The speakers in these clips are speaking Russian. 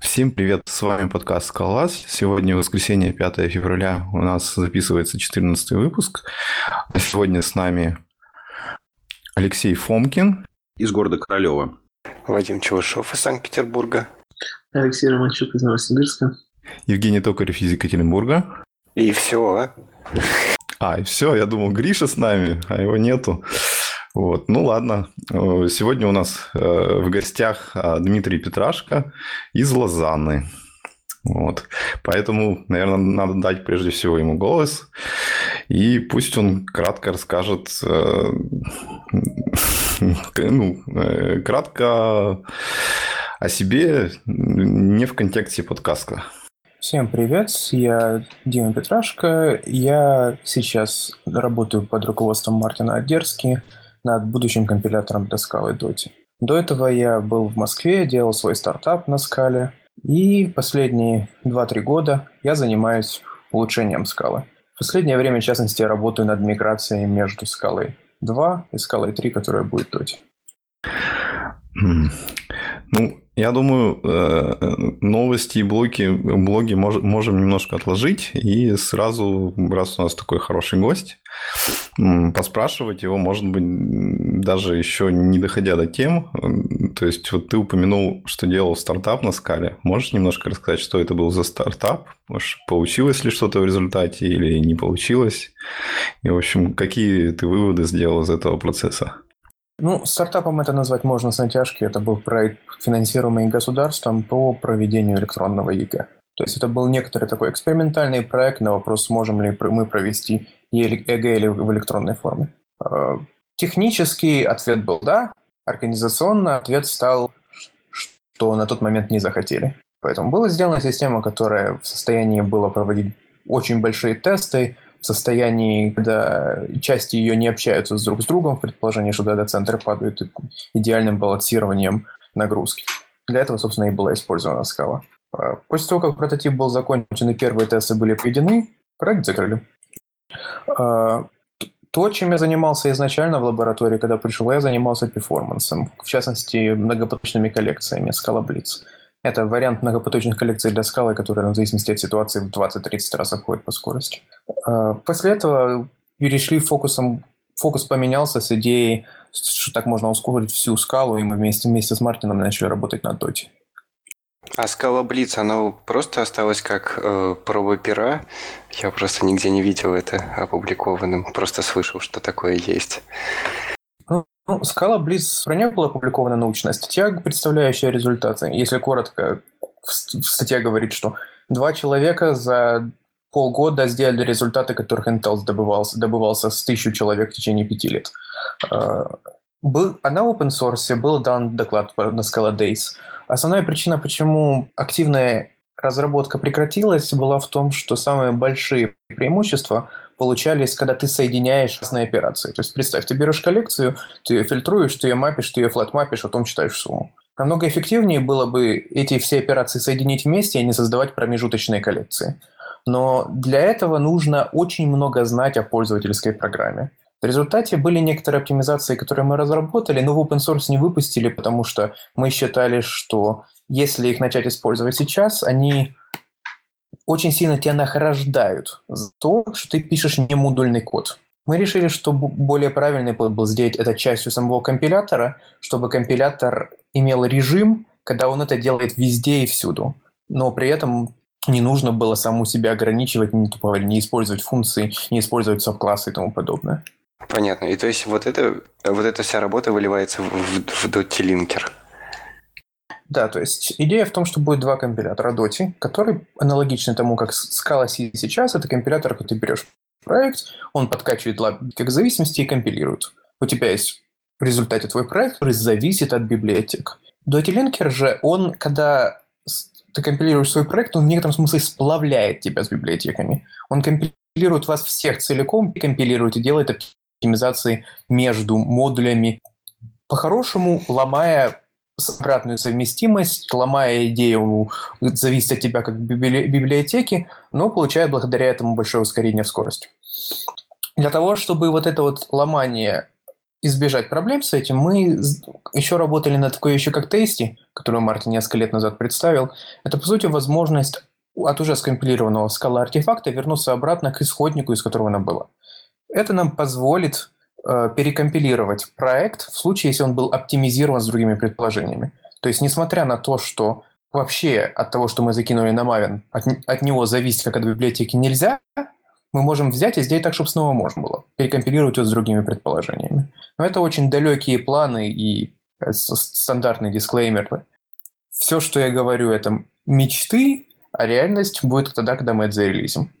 Всем привет, с вами подкаст «Скалолаз». Сегодня воскресенье, 5 февраля, у нас записывается 14 выпуск. Сегодня с нами Алексей Фомкин. Из города Королева. Вадим Чувашов из Санкт-Петербурга. Алексей Романчук из Новосибирска. Евгений Токарев из Екатеринбурга. И все, а? А, и все, я думал, Гриша с нами, а его нету. Вот, ну ладно. Э, сегодня у нас э, в гостях э, Дмитрий Петрашко из Лозанны. Вот. Поэтому, наверное, надо дать прежде всего ему голос. И пусть он кратко расскажет, ну, кратко о себе, не в контексте подкаста. Всем привет, я Дима Петрашко. Я сейчас работаю под руководством Мартина Одерски над будущим компилятором для скалы Доти. До этого я был в Москве, делал свой стартап на скале. И последние 2-3 года я занимаюсь улучшением скалы. В последнее время, в частности, я работаю над миграцией между скалой 2 и скалой 3, которая будет Доти. Ну, я думаю, э, новости и блоги, блоги можем немножко отложить и сразу, раз у нас такой хороший гость, поспрашивать его, может быть, даже еще не доходя до тем. То есть, вот ты упомянул, что делал стартап на Scala. Можешь немножко рассказать, что это был за стартап? Может, получилось ли что-то в результате или не получилось? И, в общем, какие ты выводы сделал из этого процесса? Ну, стартапом это назвать можно с натяжки. Это был проект, финансируемый государством по проведению электронного ЕГЭ. То есть это был некоторый такой экспериментальный проект на вопрос, сможем ли мы провести ЕГЭ или в электронной форме. А, технический ответ был «да», организационно ответ стал, что на тот момент не захотели. Поэтому была сделана система, которая в состоянии была проводить очень большие тесты, состоянии, когда части ее не общаются друг с другом, в предположении, что дата-центры падают идеальным балансированием нагрузки. Для этого, собственно, и была использована скала. А после того, как прототип был закончен и первые тесты были проведены, проект закрыли. А, то, чем я занимался изначально в лаборатории, когда пришел, я занимался перформансом, в частности, многопоточными коллекциями Scala Blitz. Это вариант многопоточных коллекций для скалы, которые в зависимости от ситуации в 20-30 раз обходят по скорости. А, после этого перешли фокусом, фокус поменялся с идеей, что так можно ускорить всю скалу, и мы вместе, вместе с Мартином начали работать над доте. А скала Блиц, она просто осталась как э, проба пера? Я просто нигде не видел это опубликованным, просто слышал, что такое есть. Ну, Скала Близ про нее была опубликована научная статья, представляющая результаты. Если коротко, статья говорит, что два человека за полгода сделали результаты, которых Intel добывался, добывался с тысячу человек в течение пяти лет. А, был, а на open source был дан доклад на Scala Days. Основная причина, почему активная разработка прекратилась, была в том, что самые большие преимущества – получались, когда ты соединяешь разные операции. То есть представь, ты берешь коллекцию, ты ее фильтруешь, ты ее мапишь, ты ее флат-мапишь, а потом читаешь сумму. Намного эффективнее было бы эти все операции соединить вместе, а не создавать промежуточные коллекции. Но для этого нужно очень много знать о пользовательской программе. В результате были некоторые оптимизации, которые мы разработали, но в open source не выпустили, потому что мы считали, что если их начать использовать сейчас, они очень сильно тебя награждают за то, что ты пишешь не модульный код. Мы решили, что более правильный был сделать это частью самого компилятора, чтобы компилятор имел режим, когда он это делает везде и всюду. Но при этом не нужно было саму себя ограничивать, не, не использовать функции, не использовать субклассы и тому подобное. Понятно. И то есть вот, это, вот эта вся работа выливается в, в, в Dotty-линкер. Да, то есть идея в том, что будет два компилятора Doti, который аналогичный тому, как Scala C сейчас, это компилятор, который ты берешь проект, он подкачивает как зависимости и компилирует. У тебя есть в результате твой проект, который зависит от библиотек. Doti Linker же, он, когда ты компилируешь свой проект, он в некотором смысле сплавляет тебя с библиотеками. Он компилирует вас всех целиком, компилирует и делает оптимизации между модулями, по-хорошему ломая обратную совместимость, ломая идею зависит от тебя как библи- библиотеки, но получает благодаря этому большое ускорение в скорости. Для того, чтобы вот это вот ломание избежать проблем с этим, мы еще работали над такой еще как тесте, которую Мартин несколько лет назад представил. Это, по сути, возможность от уже скомпилированного скала артефакта вернуться обратно к исходнику, из которого она была. Это нам позволит перекомпилировать проект в случае, если он был оптимизирован с другими предположениями. То есть, несмотря на то, что вообще от того, что мы закинули на Maven, от, от него зависеть как от библиотеки нельзя, мы можем взять и сделать так, чтобы снова можно было. Перекомпилировать его с другими предположениями. Но это очень далекие планы и э, стандартный дисклеймер. Все, что я говорю, это мечты, а реальность будет тогда, когда мы это зарелизим.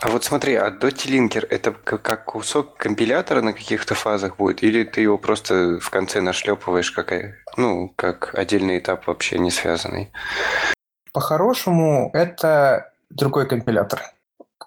А вот смотри, а Dotty Linker это как кусок компилятора на каких-то фазах будет, или ты его просто в конце нашлепываешь, как, ну, как отдельный этап вообще не связанный? По-хорошему, это другой компилятор.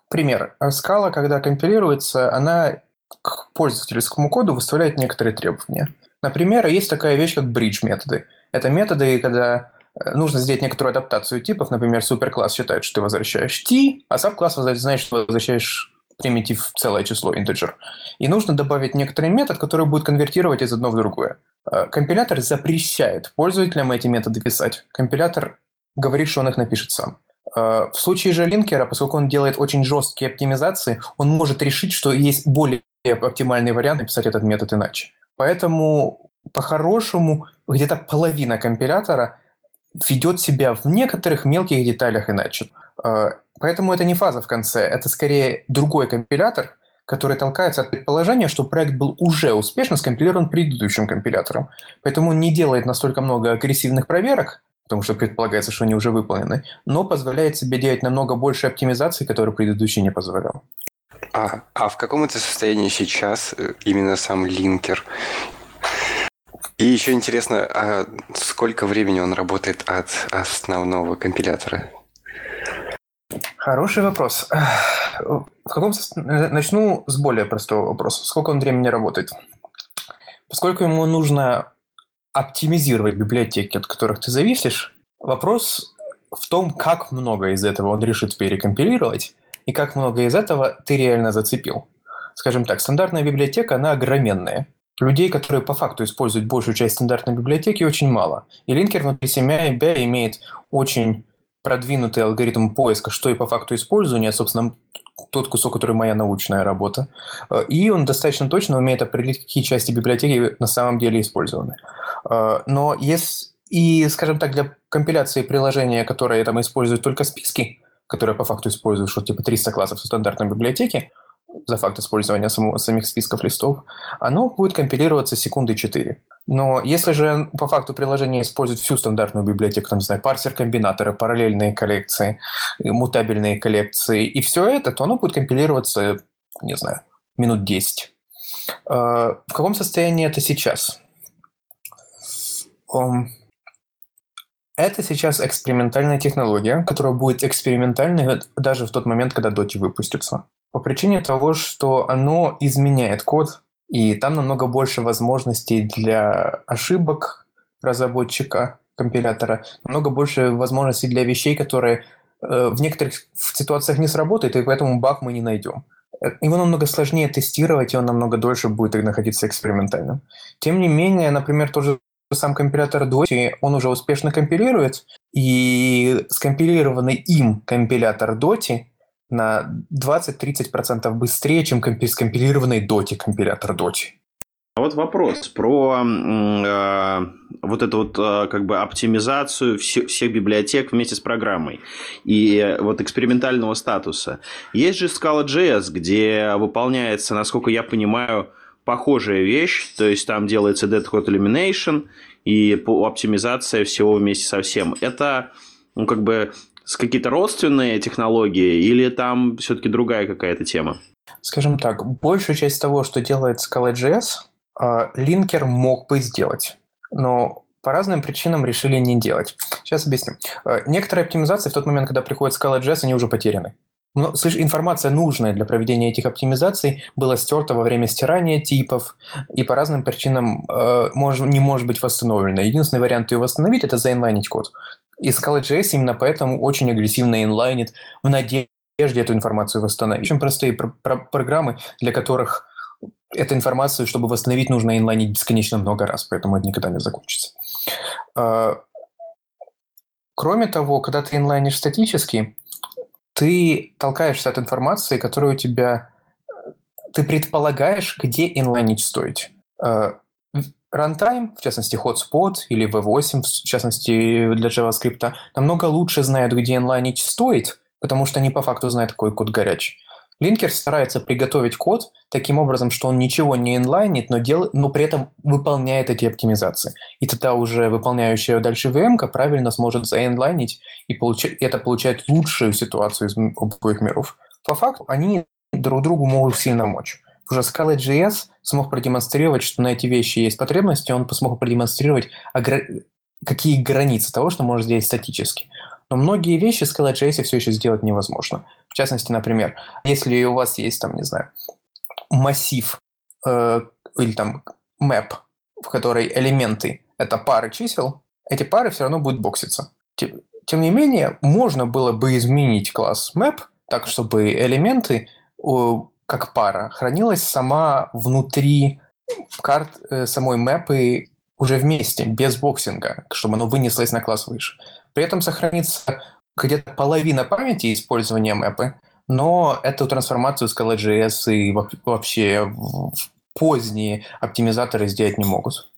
Пример. Скала, когда компилируется, она к пользовательскому коду выставляет некоторые требования. Например, есть такая вещь, как bridge методы. Это методы, когда Э, нужно сделать некоторую адаптацию типов. Например, суперкласс считает, что ты возвращаешь t, а сабкласс знает, что возвращаешь примитив целое число, integer. И нужно добавить некоторый метод, который будет конвертировать из одного в другое. Э, компилятор запрещает пользователям эти методы писать. Компилятор говорит, что он их напишет сам. Э, в случае же линкера, поскольку он делает очень жесткие оптимизации, он может решить, что есть более оптимальный вариант написать этот метод иначе. Поэтому, по-хорошему, где-то половина компилятора ведет себя в некоторых мелких деталях иначе. А, поэтому это не фаза в конце, это скорее другой компилятор, который толкается от предположения, что проект был уже успешно скомпилирован предыдущим компилятором. Поэтому он не делает настолько много агрессивных проверок, потому что предполагается, что они уже выполнены, но позволяет себе делать намного больше оптимизации, которые предыдущий не позволял. А, а в каком это состоянии сейчас э, именно сам линкер? И еще интересно, а сколько времени он работает от основного компилятора? Хороший вопрос. В каком... Начну с более простого вопроса. Сколько он времени работает? Поскольку ему нужно оптимизировать библиотеки, от которых ты зависишь, вопрос в том, как много из этого он решит перекомпилировать, и как много из этого ты реально зацепил. Скажем так, стандартная библиотека, она огроменная. Людей, которые по факту используют большую часть стандартной библиотеки, очень мало. И линкер внутри себя имеет очень продвинутый алгоритм поиска, что и по факту использования, собственно, тот кусок, который моя научная работа. И он достаточно точно умеет определить, какие части библиотеки на самом деле использованы. Но если и, скажем так, для компиляции приложения, которое там использует только списки, которые по факту используют что типа 300 классов в стандартной библиотеке, за факт использования самого, самих списков листов, оно будет компилироваться секунды 4. Но если же по факту приложение использует всю стандартную библиотеку, там, не знаю, парсер-комбинаторы, параллельные коллекции, мутабельные коллекции и все это, то оно будет компилироваться, не знаю, минут 10. А, в каком состоянии это сейчас? Это сейчас экспериментальная технология, которая будет экспериментальной даже в тот момент, когда Доти выпустится. По причине того, что оно изменяет код, и там намного больше возможностей для ошибок разработчика компилятора, намного больше возможностей для вещей, которые э, в некоторых ситуациях не сработают, и поэтому баг мы не найдем. Его намного сложнее тестировать, и он намного дольше будет находиться экспериментальным. Тем не менее, например, тот же сам компилятор Doti, он уже успешно компилирует, и скомпилированный им компилятор Doti на 20-30% быстрее, чем скомпилированный Доти компилятор Доти. А вот вопрос про э, вот эту вот э, как бы оптимизацию всех, всех библиотек вместе с программой и э, вот экспериментального статуса. Есть же Scala.js, где выполняется, насколько я понимаю, похожая вещь, то есть там делается dead code elimination и оптимизация всего вместе со всем. Это ну, как бы какие-то родственные технологии или там все-таки другая какая-то тема? Скажем так, большую часть того, что делает Scala.js, а, линкер мог бы сделать, но по разным причинам решили не делать. Сейчас объясню. А, некоторые оптимизации в тот момент, когда приходит Scala.js, они уже потеряны. Но, слышь, информация нужная для проведения этих оптимизаций была стерта во время стирания типов и по разным причинам э, мож, не может быть восстановлена. Единственный вариант ее восстановить – это заинлайнить код. И Scala.js именно поэтому очень агрессивно инлайнит в надежде эту информацию восстановить. Очень простые про- про- программы, для которых эту информацию, чтобы восстановить, нужно инлайнить бесконечно много раз, поэтому это никогда не закончится. Э, кроме того, когда ты инлайнишь статически, ты толкаешься от информации, которая у тебя... Ты предполагаешь, где инлайнить стоить. Runtime, в частности Hotspot или V8, в частности для JavaScript, намного лучше знают, где инлайнить стоит, потому что они по факту знают, какой код горячий. Линкер старается приготовить код таким образом, что он ничего не инлайнит, но, дел... но при этом выполняет эти оптимизации. И тогда уже выполняющая дальше VM правильно сможет заинлайнить, и получ... это получает лучшую ситуацию из обоих миров. По факту они друг другу могут сильно помочь. Уже Scala.js смог продемонстрировать, что на эти вещи есть потребности, он смог продемонстрировать, какие границы того, что можно сделать статически. Но многие вещи в Scala.js все еще сделать невозможно. В частности, например, если у вас есть, там, не знаю, массив э, или там map, в которой элементы — это пары чисел, эти пары все равно будут бокситься. Тем, тем не менее, можно было бы изменить класс map так, чтобы элементы как пара хранилась сама внутри карт э, самой мэпы уже вместе, без боксинга, чтобы оно вынеслось на класс выше. При этом сохранится где-то половина памяти использования мэпы, но эту трансформацию Scala.js и вообще поздние оптимизаторы сделать не могут.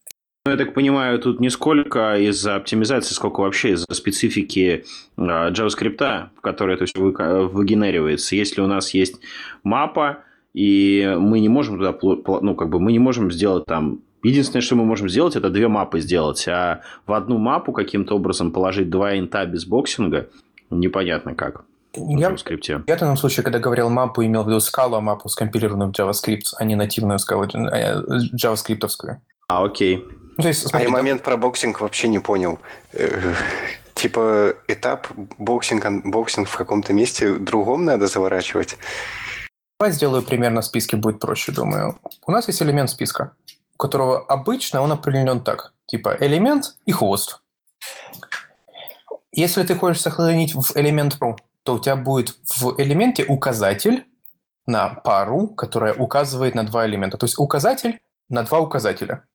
Ну, я так понимаю, тут не сколько из-за оптимизации, сколько вообще из-за специфики а, JavaScript, в которой это все выгенеривается. Если у нас есть мапа, и мы не можем туда, ну, как бы мы не можем сделать там Единственное, что мы можем сделать, это две map'ы сделать, а в одну map'у каким-то образом положить два int'а без boxing'а, непонятно как. Я, в JavaScript. я в данном случае, когда говорил map'у, имел в виду Scala map'у, скомпилированную в JavaScript, а не нативную Scala э, JavaScript. А, окей. Ну, то есть, смотри, а я момент про boxing вообще не понял. Э, типа этап boxing, boxing в каком-то месте другом надо заворачивать? Давай сделаю примерно в списке, будет проще, думаю. У нас есть элемент списка у которого обычно он определен так. Типа элемент и хвост. Если ты хочешь сохранить в элемент то у тебя будет в элементе указатель на пару, которая указывает на два элемента. То есть указатель на два указателя.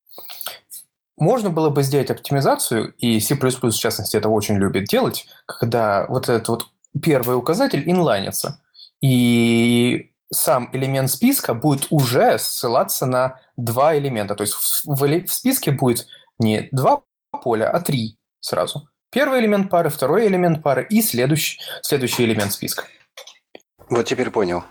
Можно было бы сделать оптимизацию, и C++ в частности это очень любит делать, когда вот этот вот первый указатель инлайнится. И сам элемент списка будет уже ссылаться на два элемента. То есть в, в, в списке будет не два поля, а три сразу. Первый элемент пары, второй элемент пары и следующий, следующий элемент списка. Вот теперь понял.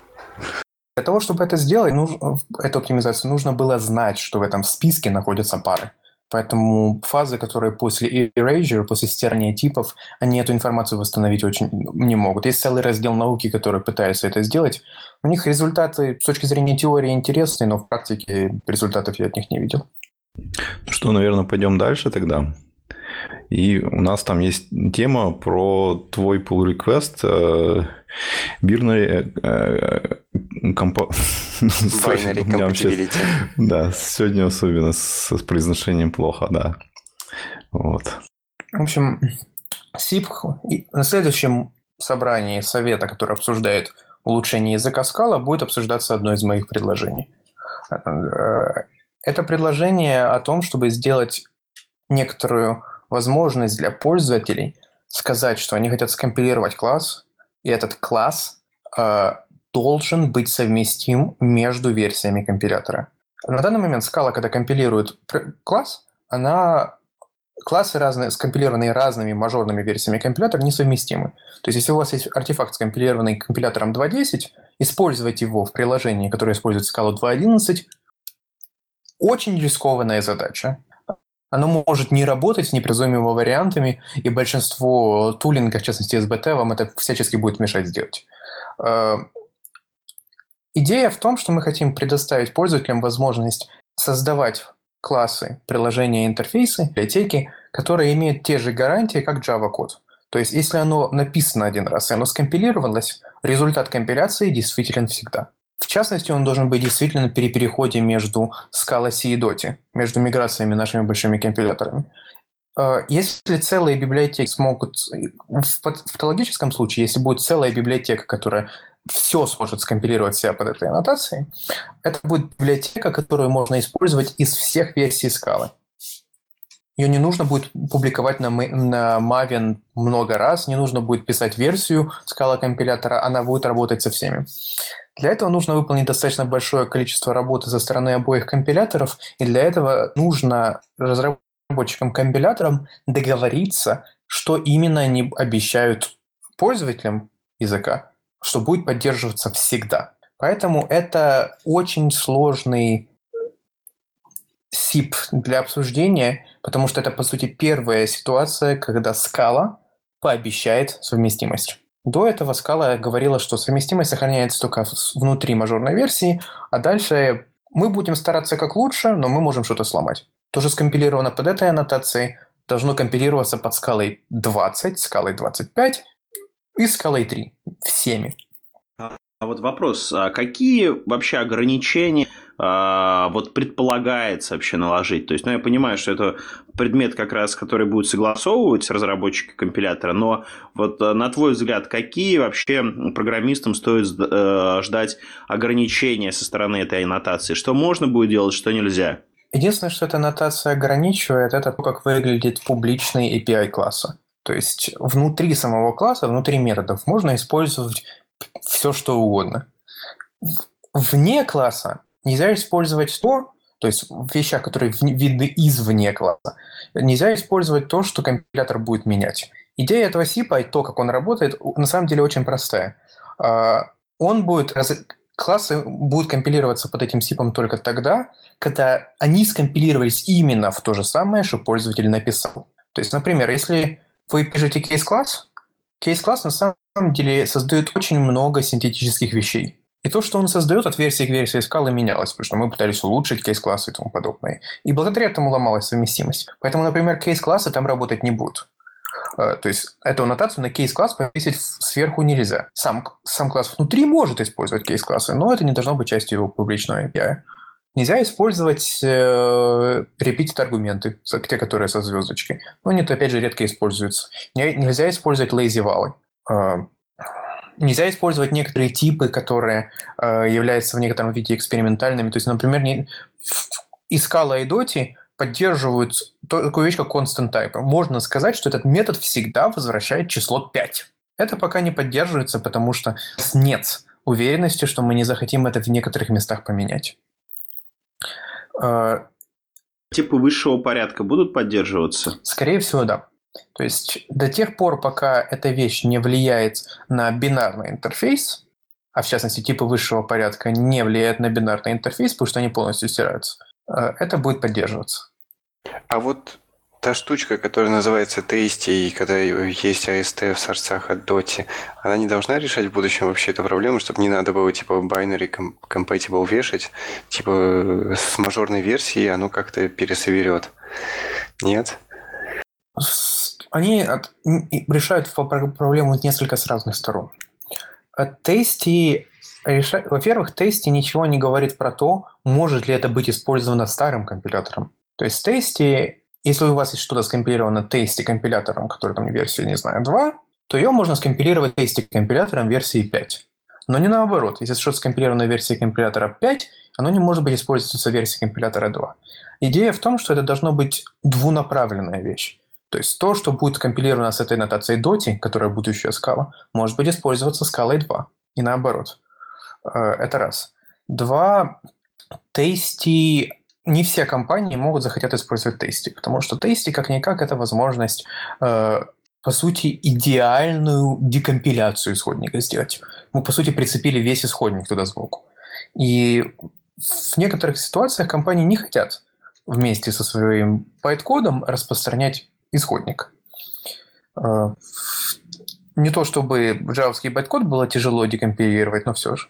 Для того, чтобы это сделать, нужно, эту оптимизацию, нужно было знать, что в этом списке находятся пары. Поэтому фазы, которые после erasure, после стирания типов, они эту информацию восстановить очень не могут. Есть целый раздел науки, который пытается это сделать. У них результаты с точки зрения теории интересные, но в практике результатов я от них не видел. Что, наверное, пойдем дальше тогда. И у нас там есть тема про твой pull request э, бирной э, компо... Да, сегодня особенно с, с произношением плохо, да. Вот. В общем, СИП на следующем собрании совета, который обсуждает улучшение языка скала, будет обсуждаться одно из моих предложений. Э, это предложение о том, чтобы сделать некоторую возможность для пользователей сказать, что они хотят скомпилировать класс, и этот класс э, должен быть совместим между версиями компилятора. На данный момент скала, когда компилирует класс, она классы разные, скомпилированные разными мажорными версиями компилятора, несовместимы. То есть, если у вас есть артефакт, скомпилированный компилятором 2.10, использовать его в приложении, которое использует скалу 2.11, очень рискованная задача оно может не работать с непредсказуемыми вариантами, и большинство тулинга, в частности SBT, вам это всячески будет мешать сделать. Э, идея в том, что мы хотим предоставить пользователям возможность создавать классы, приложения, интерфейсы, библиотеки, которые имеют те же гарантии, как Java код. То есть, если оно написано один раз и оно скомпилировалось, результат компиляции действителен всегда. В частности, он должен быть действительно при переходе между Scala C и Dota, между миграциями нашими большими компиляторами. А, если целые библиотеки смогут... В патологическом случае, если будет целая библиотека, которая все сможет скомпилировать себя под этой аннотацией, это будет библиотека, которую можно использовать из всех версий скалы. Ее не нужно будет публиковать на, на Maven много раз, не нужно будет писать версию скала компилятора, она будет работать со всеми. Для этого нужно выполнить достаточно большое количество работы со стороны обоих компиляторов, и для этого нужно разработчикам компиляторам договориться, что именно они обещают пользователям языка, что будет поддерживаться всегда. Поэтому это очень сложный SIP для обсуждения, потому что это, по сути, первая ситуация, когда скала пообещает совместимость. До этого скала говорила, что совместимость сохраняется только внутри мажорной версии, а дальше мы будем стараться как лучше, но мы можем что-то сломать. То, что скомпилировано под этой аннотацией, должно компилироваться под скалой 20, скалой 25 и скалой 3. Всеми. А вот вопрос, а какие вообще ограничения а, вот предполагается вообще наложить? То есть, ну, я понимаю, что это предмет как раз, который будет согласовывать разработчики компилятора, но вот а, на твой взгляд, какие вообще программистам стоит э, ждать ограничения со стороны этой аннотации? Что можно будет делать, что нельзя? Единственное, что эта аннотация ограничивает, это то, как выглядит публичный API класса. То есть внутри самого класса, внутри методов можно использовать все, что угодно. Вне класса нельзя использовать то, то есть в вещах, которые видны извне класса, нельзя использовать то, что компилятор будет менять. Идея этого сипа и то, как он работает, на самом деле очень простая. А, он будет классы будут компилироваться под этим сипом только тогда, когда они скомпилировались именно в то же самое, что пользователь написал. То есть, например, если вы пишете кейс-класс, кейс-класс на самом деле создает очень много синтетических вещей. И то, что он создает от версии к версии скалы, менялось, потому что мы пытались улучшить кейс-классы и тому подобное. И благодаря этому ломалась совместимость. Поэтому, например, кейс-классы там работать не будут. Э, то есть эту аннотацию на кейс-класс повесить сверху нельзя. Сам, сам класс внутри может использовать кейс-классы, но это не должно быть частью его публичного API. Нельзя использовать э, аргументы, те, которые со звездочкой. Но они, опять же, редко используются. Нельзя использовать lazy валы. Нельзя использовать некоторые типы, которые а, являются в некотором виде экспериментальными. То есть, например, не, и Scala, и Dota поддерживают такую вещь, как constant type. Можно сказать, что этот метод всегда возвращает число 5. Это пока не поддерживается, потому что нет уверенности, что мы не захотим это в некоторых местах поменять. А, типы высшего порядка будут поддерживаться? Скорее всего, да. То есть до тех пор, пока эта вещь не влияет на бинарный интерфейс, а в частности типы высшего порядка не влияют на бинарный интерфейс, потому что они полностью стираются, э, это будет поддерживаться. А вот та штучка, которая называется Tasty, и когда есть AST в сорцах от Doti, она не должна решать в будущем вообще эту проблему, чтобы не надо было типа binary compatible вешать, типа с мажорной версией оно как-то пересоберет. Нет? они от, решают проблему несколько с разных сторон. Тести реша... Во-первых, тести ничего не говорит про то, может ли это быть использовано старым компилятором. То есть тести, если у вас есть что-то скомпилировано тести компилятором, который там версии, не знаю, 2, то ее можно скомпилировать тести компилятором версии 5. Но не наоборот. Если что-то скомпилировано версией компилятора 5, оно не может быть использоваться версией компилятора 2. Идея в том, что это должно быть двунаправленная вещь. То есть то, что будет компилировано с этой нотацией Doti, которая будущая скала, может быть использоваться скалой 2. И наоборот. Э, это раз. Два. Тести не все компании могут захотят использовать тести, потому что тести как-никак это возможность, э, по сути, идеальную декомпиляцию исходника сделать. Мы, по сути, прицепили весь исходник туда сбоку. И в некоторых ситуациях компании не хотят вместе со своим байткодом распространять исходник. Э, не то чтобы джавовский байткод было тяжело декомпилировать, но все же.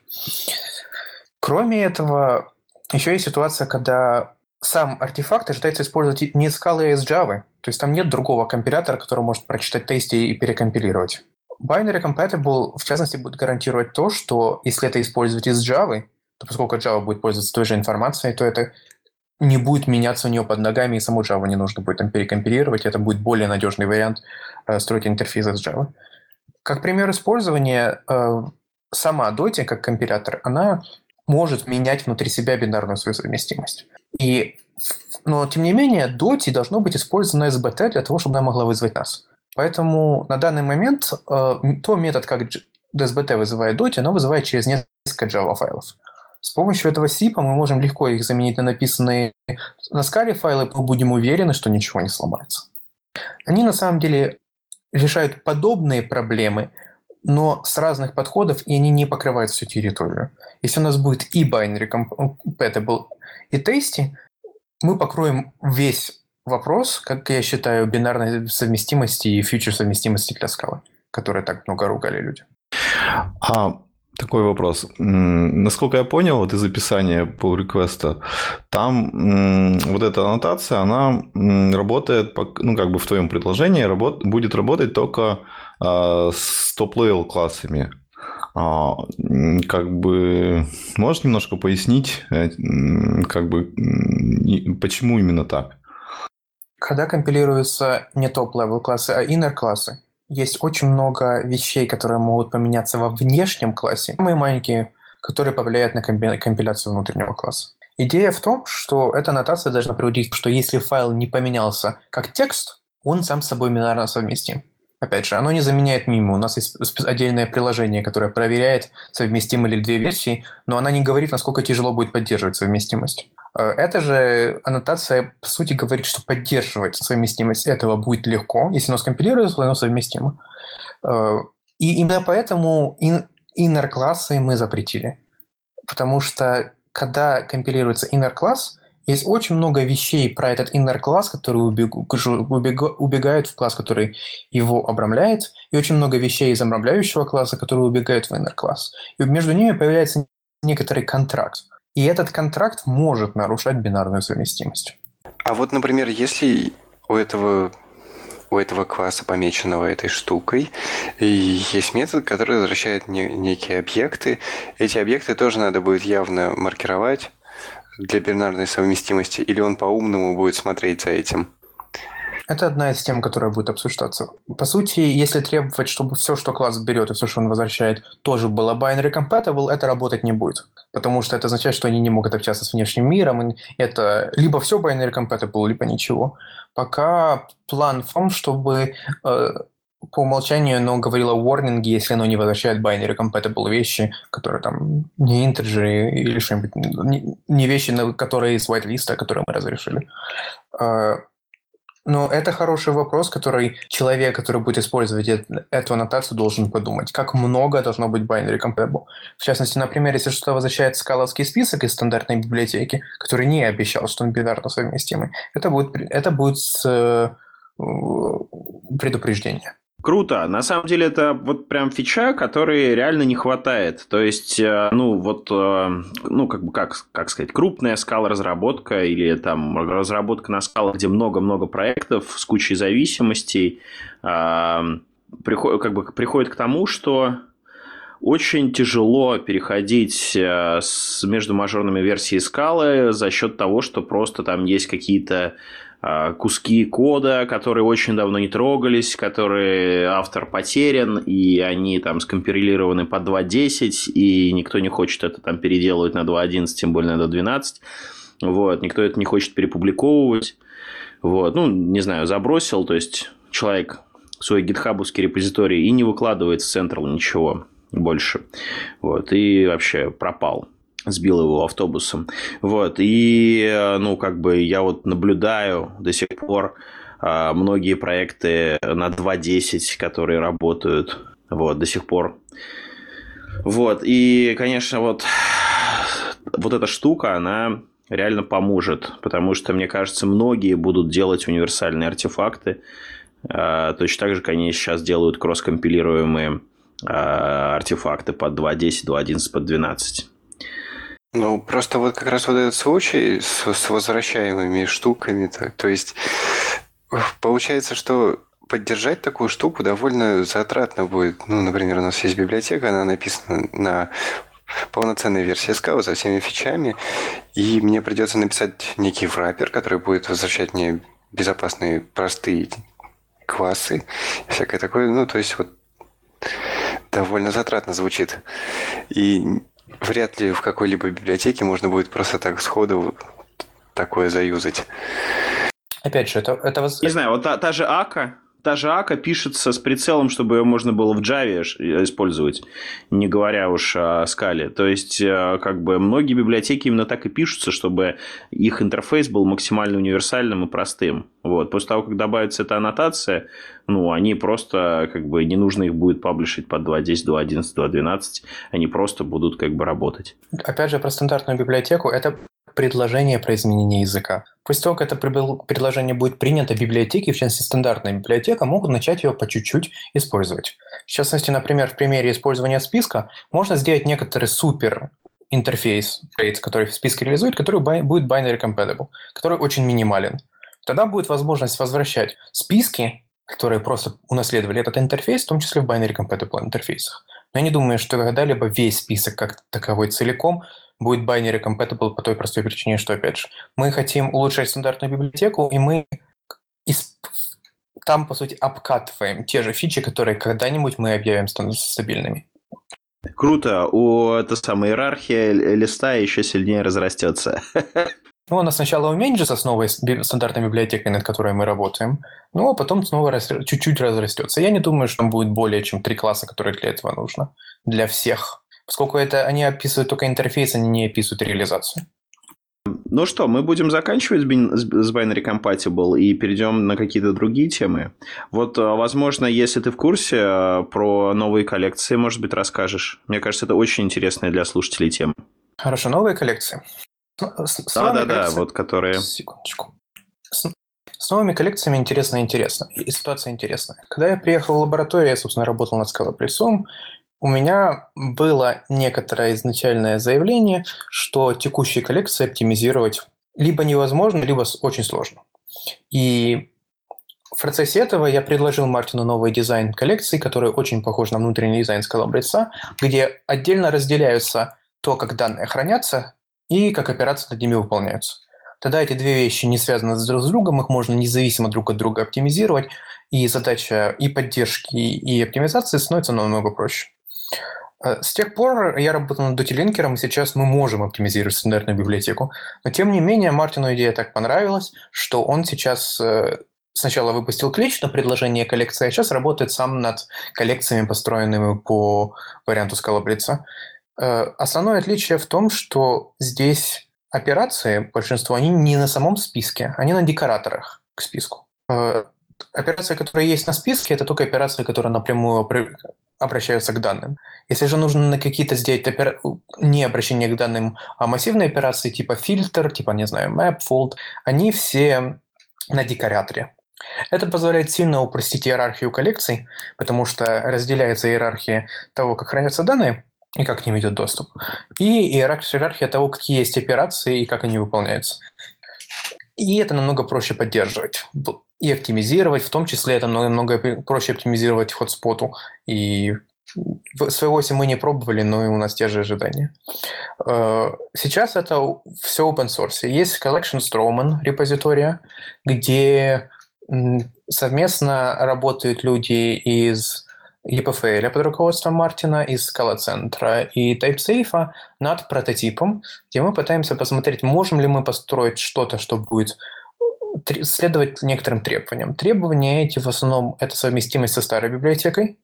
Кроме этого, еще есть ситуация, когда сам артефакт ожидается использовать не скалы, а из Java. То есть там нет другого компилятора, который может прочитать тесты и перекомпилировать. Binary Compatible, в частности, будет гарантировать то, что если это использовать из Java, то поскольку Java будет пользоваться той же информацией, то это не будет меняться у нее под ногами, и саму Java не нужно будет там перекомпилировать, это будет более надежный вариант э, строить интерфейс с Java. Как пример использования, э, сама Dota, как компилятор, она может менять внутри себя бинарную свою совместимость. И, но, тем не менее, Dota должно быть использовано SBT для того, чтобы она могла вызвать нас. Поэтому на данный момент э, то метод, как SBT вызывает Dota, оно вызывает через несколько Java файлов. С помощью этого SIP мы можем легко их заменить на написанные на скале файлы, мы будем уверены, что ничего не сломается. Они на самом деле решают подобные проблемы, но с разных подходов, и они не покрывают всю территорию. Если у нас будет и binary compatible, и tasty, мы покроем весь вопрос, как я считаю, бинарной совместимости и фьючер совместимости для скалы, которые так много ругали люди. А такой вопрос. Насколько я понял, вот из описания pull реквеста там вот эта аннотация, она работает, ну, как бы в твоем предложении работ, будет работать только с top-level классами. А, как бы можешь немножко пояснить, э, как бы почему именно так? Когда компилируются не top-level классы, а inner классы, есть очень много вещей, которые могут поменяться во внешнем классе, самые маленькие, которые повлияют на компиляцию внутреннего класса. Идея в том, что эта аннотация должна приводить, что если файл не поменялся как текст, он сам с собой бинарно совместим. Опять же, оно не заменяет мимо. У нас есть отдельное приложение, которое проверяет, совместимы ли две версии, но она не говорит, насколько тяжело будет поддерживать совместимость. Э, эта же аннотация, по сути, говорит, что поддерживать совместимость этого будет легко. Если оно скомпилируется, оно совместимо. Э, и именно поэтому inner классы мы запретили. Потому что когда компилируется inner класс, есть очень много вещей про этот inner класс, которые убегают в класс, который его обрамляет, и очень много вещей из обрамляющего класса, которые убегают в inner класс. И между ними появляется некоторый контракт. И этот контракт может нарушать бинарную совместимость. А вот, например, если у этого у этого класса, помеченного этой штукой, есть метод, который возвращает не, некие объекты. Эти объекты тоже надо будет явно маркировать для бинарной совместимости, или он по-умному будет смотреть за этим? Это одна из тем, которая будет обсуждаться. По сути, если требовать, чтобы все, что класс берет и все, что он возвращает, тоже было binary compatible, это работать не будет. Потому что это означает, что они не могут общаться с внешним миром. Это либо все binary compatible, либо ничего. Пока план в том, чтобы э, по умолчанию оно говорило warning, если оно не возвращает binary compatible вещи, которые там не интеджеры или что-нибудь, не, не вещи, которые из whitelist, которые мы разрешили. Э, но это хороший вопрос, который человек, который будет использовать эту аннотацию, должен подумать. Как много должно быть binary compatible? В частности, например, если что-то возвращает скаловский список из стандартной библиотеки, который не обещал, что он бинарно совместимый, это будет, это будет с, э, предупреждение. Круто. На самом деле это вот прям фича, которой реально не хватает. То есть, э, ну вот, э, ну как бы как, как сказать, крупная скала разработка или там разработка на скалах, где много-много проектов с кучей зависимостей, э, приходит, как бы приходит к тому, что очень тяжело переходить с между мажорными версиями скалы за счет того, что просто там есть какие-то куски кода, которые очень давно не трогались, которые автор потерян, и они там скомпилированы по 2.10, и никто не хочет это там переделывать на 2.11, тем более на 2.12. Вот, никто это не хочет перепубликовывать. Вот, ну, не знаю, забросил, то есть человек свой гитхабовский репозиторий и не выкладывает в Central ничего больше. Вот, и вообще пропал сбил его автобусом. Вот. И, ну, как бы я вот наблюдаю до сих пор а, многие проекты на 2.10, которые работают вот, до сих пор. Вот. И, конечно, вот, вот эта штука, она реально поможет, потому что, мне кажется, многие будут делать универсальные артефакты, а, точно так же, как они сейчас делают кросс-компилируемые артефакты под 2.10, 2.11, под 12. Ну, просто вот как раз вот этот случай с, с возвращаемыми штуками, то, то есть получается, что поддержать такую штуку довольно затратно будет. Ну, например, у нас есть библиотека, она написана на полноценной версии SQL со всеми фичами, и мне придется написать некий враппер, который будет возвращать мне безопасные, простые классы, всякое такое. Ну, то есть вот довольно затратно звучит. И вряд ли в какой-либо библиотеке можно будет просто так сходу такое заюзать. Опять же, это... это... Не знаю, вот та, та же Ака, та же Ака пишется с прицелом, чтобы ее можно было в Java использовать, не говоря уж о скале. То есть, э, как бы, многие библиотеки именно так и пишутся, чтобы их интерфейс был максимально универсальным и простым. Вот. После того, как добавится эта аннотация, ну, они просто, как бы, не нужно их будет паблишить под 2.10, 2.11, 2.12, они просто будут, как бы, работать. Опять же, про стандартную библиотеку, это предложение про изменение языка. После того, как это предложение будет принято, библиотеки, в частности стандартная библиотека, могут начать ее по чуть-чуть использовать. В частности, например, в примере использования списка можно сделать некоторый супер интерфейс, который в списке реализует, который будет binary compatible, который очень минимален. Тогда будет возможность возвращать списки, которые просто унаследовали этот интерфейс, в том числе в binary compatible интерфейсах. Но я не думаю, что когда-либо весь список как таковой целиком будет binary compatible по той простой причине, что, опять же, мы хотим улучшать стандартную библиотеку, и мы там, по сути, обкатываем те же фичи, которые когда-нибудь мы объявим стабильными. Круто. У эта самая иерархия листа еще сильнее разрастется. Ну, она сначала уменьшится с новой стандартной библиотекой, над которой мы работаем, ну, а потом снова рас... чуть-чуть разрастется. Я не думаю, что там будет более чем три класса, которые для этого нужно. Для всех поскольку это они описывают только интерфейс, они не описывают реализацию. Ну что, мы будем заканчивать с Binary Compatible и перейдем на какие-то другие темы. Вот, а, возможно, если ты в курсе а, про новые коллекции, может быть, расскажешь. Мне кажется, это очень интересная для слушателей тема. Хорошо, новые коллекции. Да-да-да, вот которые... Секундочку. С, с новыми коллекциями интересно-интересно. И ситуация интересная. Когда я приехал в лабораторию, я, собственно, работал над скалопрессом, у меня было некоторое изначальное заявление, что текущие коллекции оптимизировать либо невозможно, либо очень сложно. И в процессе этого я предложил Мартину новый дизайн коллекции, который очень похож на внутренний дизайн скалобреца, где отдельно разделяются то, как данные хранятся, и как операции над ними выполняются. Тогда эти две вещи не связаны друг с другом, их можно независимо друг от друга оптимизировать, и задача и поддержки, и оптимизации становится намного проще. Э, с тех пор я работал над Dutylинкером, и сейчас мы можем оптимизировать стандартную библиотеку. Но тем не менее, Мартину идея так понравилась, что он сейчас э, сначала выпустил клич на предложение коллекции, а сейчас работает сам над коллекциями, построенными по варианту скалоблица. Э, основное отличие в том, что здесь операции, большинство, они не на самом списке, они на декораторах к списку. Операции, которые есть на списке, это только операции, которые напрямую обращаются к данным. Если же нужно на какие-то сделать опера... не обращение к данным, а массивные операции типа фильтр, типа, не знаю, map, fold, они все на декораторе. Это позволяет сильно упростить иерархию коллекций, потому что разделяется иерархия того, как хранятся данные и как к ним идет доступ, и иерархия того, какие есть операции и как они выполняются. И это намного проще поддерживать и оптимизировать, в том числе это намного проще оптимизировать хотспоту. И своего если мы не пробовали, но и у нас те же ожидания. Э, сейчас это все open source. Есть Collection Strawman репозитория, где совместно работают люди из EPFL под руководством Мартина, из Scala-центра и TypeSafe над прототипом, где мы пытаемся посмотреть, можем ли мы построить что-то, что будет следовать некоторым требованиям. Требования эти в основном это совместимость со старой библиотекой.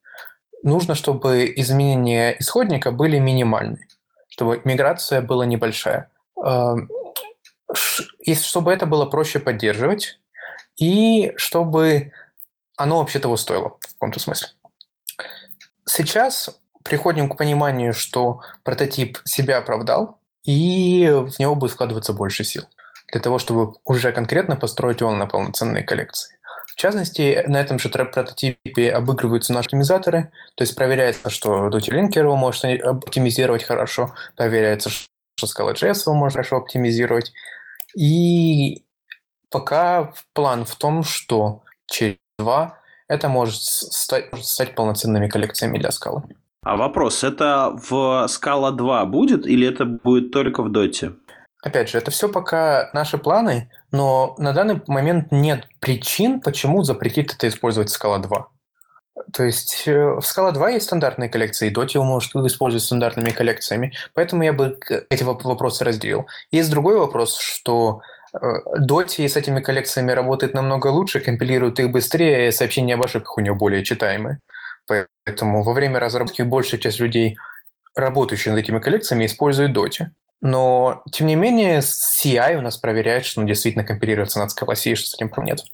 Нужно, чтобы изменения исходника были минимальны, чтобы миграция была небольшая. Эм, и чтобы это было проще поддерживать, и чтобы оно вообще того стоило в каком-то смысле. Сейчас приходим к пониманию, что прототип себя оправдал, и в него будет вкладываться больше сил для того, чтобы уже конкретно построить его на полноценные коллекции. В частности, на этом же прототипе обыгрываются наши оптимизаторы, то есть проверяется, что Dutylink его может оптимизировать хорошо, проверяется, что Scala.js его может хорошо оптимизировать. И пока план в том, что через два это может стать, может стать полноценными коллекциями для скалы. А вопрос, это в Scala 2 будет или это будет только в Доте? Опять же, это все пока наши планы, но на данный момент нет причин, почему запретить это использовать Scala 2. То есть э, в Scala 2 есть стандартные коллекции, и Dota может использовать стандартными коллекциями. Поэтому я бы эти вопросы разделил. Есть другой вопрос, что Dota с этими коллекциями работает намного лучше, компилирует их быстрее, сообщения об ошибках у него более читаемые. Поэтому во время разработки большая часть людей, работающих над этими коллекциями, использует Dota. Но, тем не менее, CI у нас проверяет, что он действительно компилируется над Scala C, что с этим проблем нет.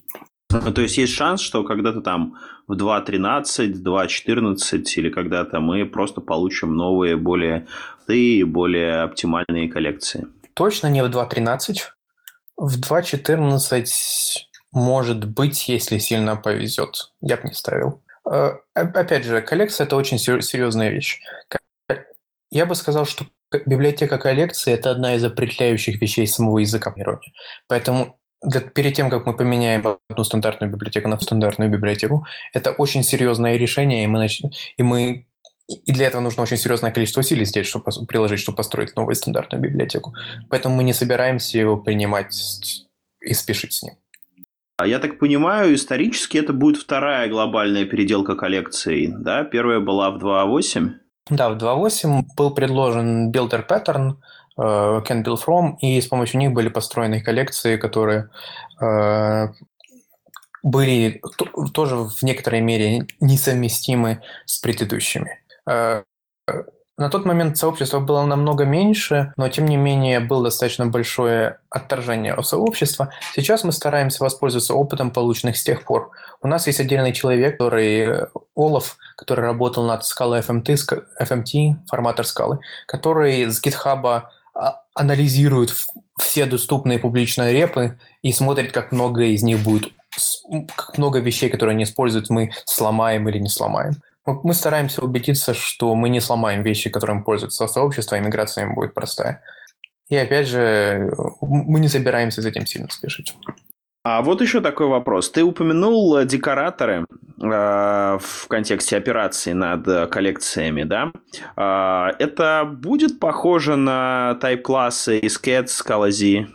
Ну, то есть есть шанс, что когда-то там в 2.13, 2.14 или когда-то мы просто получим новые, более и более оптимальные коллекции. Точно не в 2.13. В 2.14 может быть, если сильно повезет. Я бы не ставил. Э, опять же, коллекция – это очень серьезная вещь. Я бы сказал, что библиотека коллекции – это одна из определяющих вещей самого языка планирования. Поэтому для, перед тем, как мы поменяем одну стандартную библиотеку на стандартную библиотеку, это очень серьезное решение, и мы, нач... и мы и для этого нужно очень серьезное количество усилий здесь, чтобы приложить, чтобы построить новую стандартную библиотеку. Поэтому мы не собираемся его принимать и спешить с ним. А я так понимаю, исторически это будет вторая глобальная переделка коллекции, да? Первая была в 2.8? Да, в 2.8 был предложен Builder Pattern, uh, Can Build From, и с помощью них были построены коллекции, которые uh, были тоже в некоторой мере несовместимы с предыдущими. Э, на тот момент сообщество было намного меньше, но тем не менее было достаточно большое отторжение от сообщества. Сейчас мы стараемся воспользоваться опытом, полученных с тех пор. У нас есть отдельный человек, который э, Олаф, который работал над скалой FMT, FMT форматор скалы, который с GitHub а, анализирует все доступные публичные репы и смотрит, как много из них будет, как много вещей, которые они используют, мы сломаем или не сломаем. Мы стараемся убедиться, что мы не сломаем вещи, которым пользуется сообщество, и миграция им будет простая. И опять же, мы не собираемся с этим сильно спешить. А вот еще такой вопрос. Ты упомянул декораторы э, в контексте операции над коллекциями, да? Э, это будет похоже на тайп-классы из Cats, Scala Z?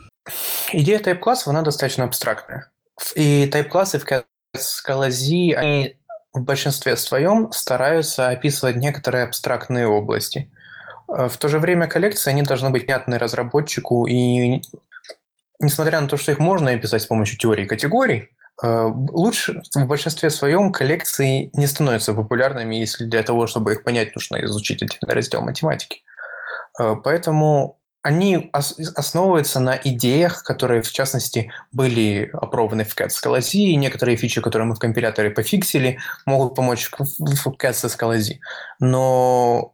Идея тайп-классов, она достаточно абстрактная. И тайп-классы в Cats, Scala Z, они в большинстве своем стараются описывать некоторые абстрактные области. Э, в то же время коллекции, они должны быть понятны разработчику, и несмотря на то, что их можно описать с помощью теории категорий, э, лучше в большинстве своем коллекции не становятся популярными, если для того, чтобы их понять, нужно изучить отдельный раздел математики. Э, поэтому они основываются на идеях, которые, в частности, были опробованы в CAT Scala и некоторые фичи, которые мы в компиляторе пофиксили, могут помочь в CAT Scala Но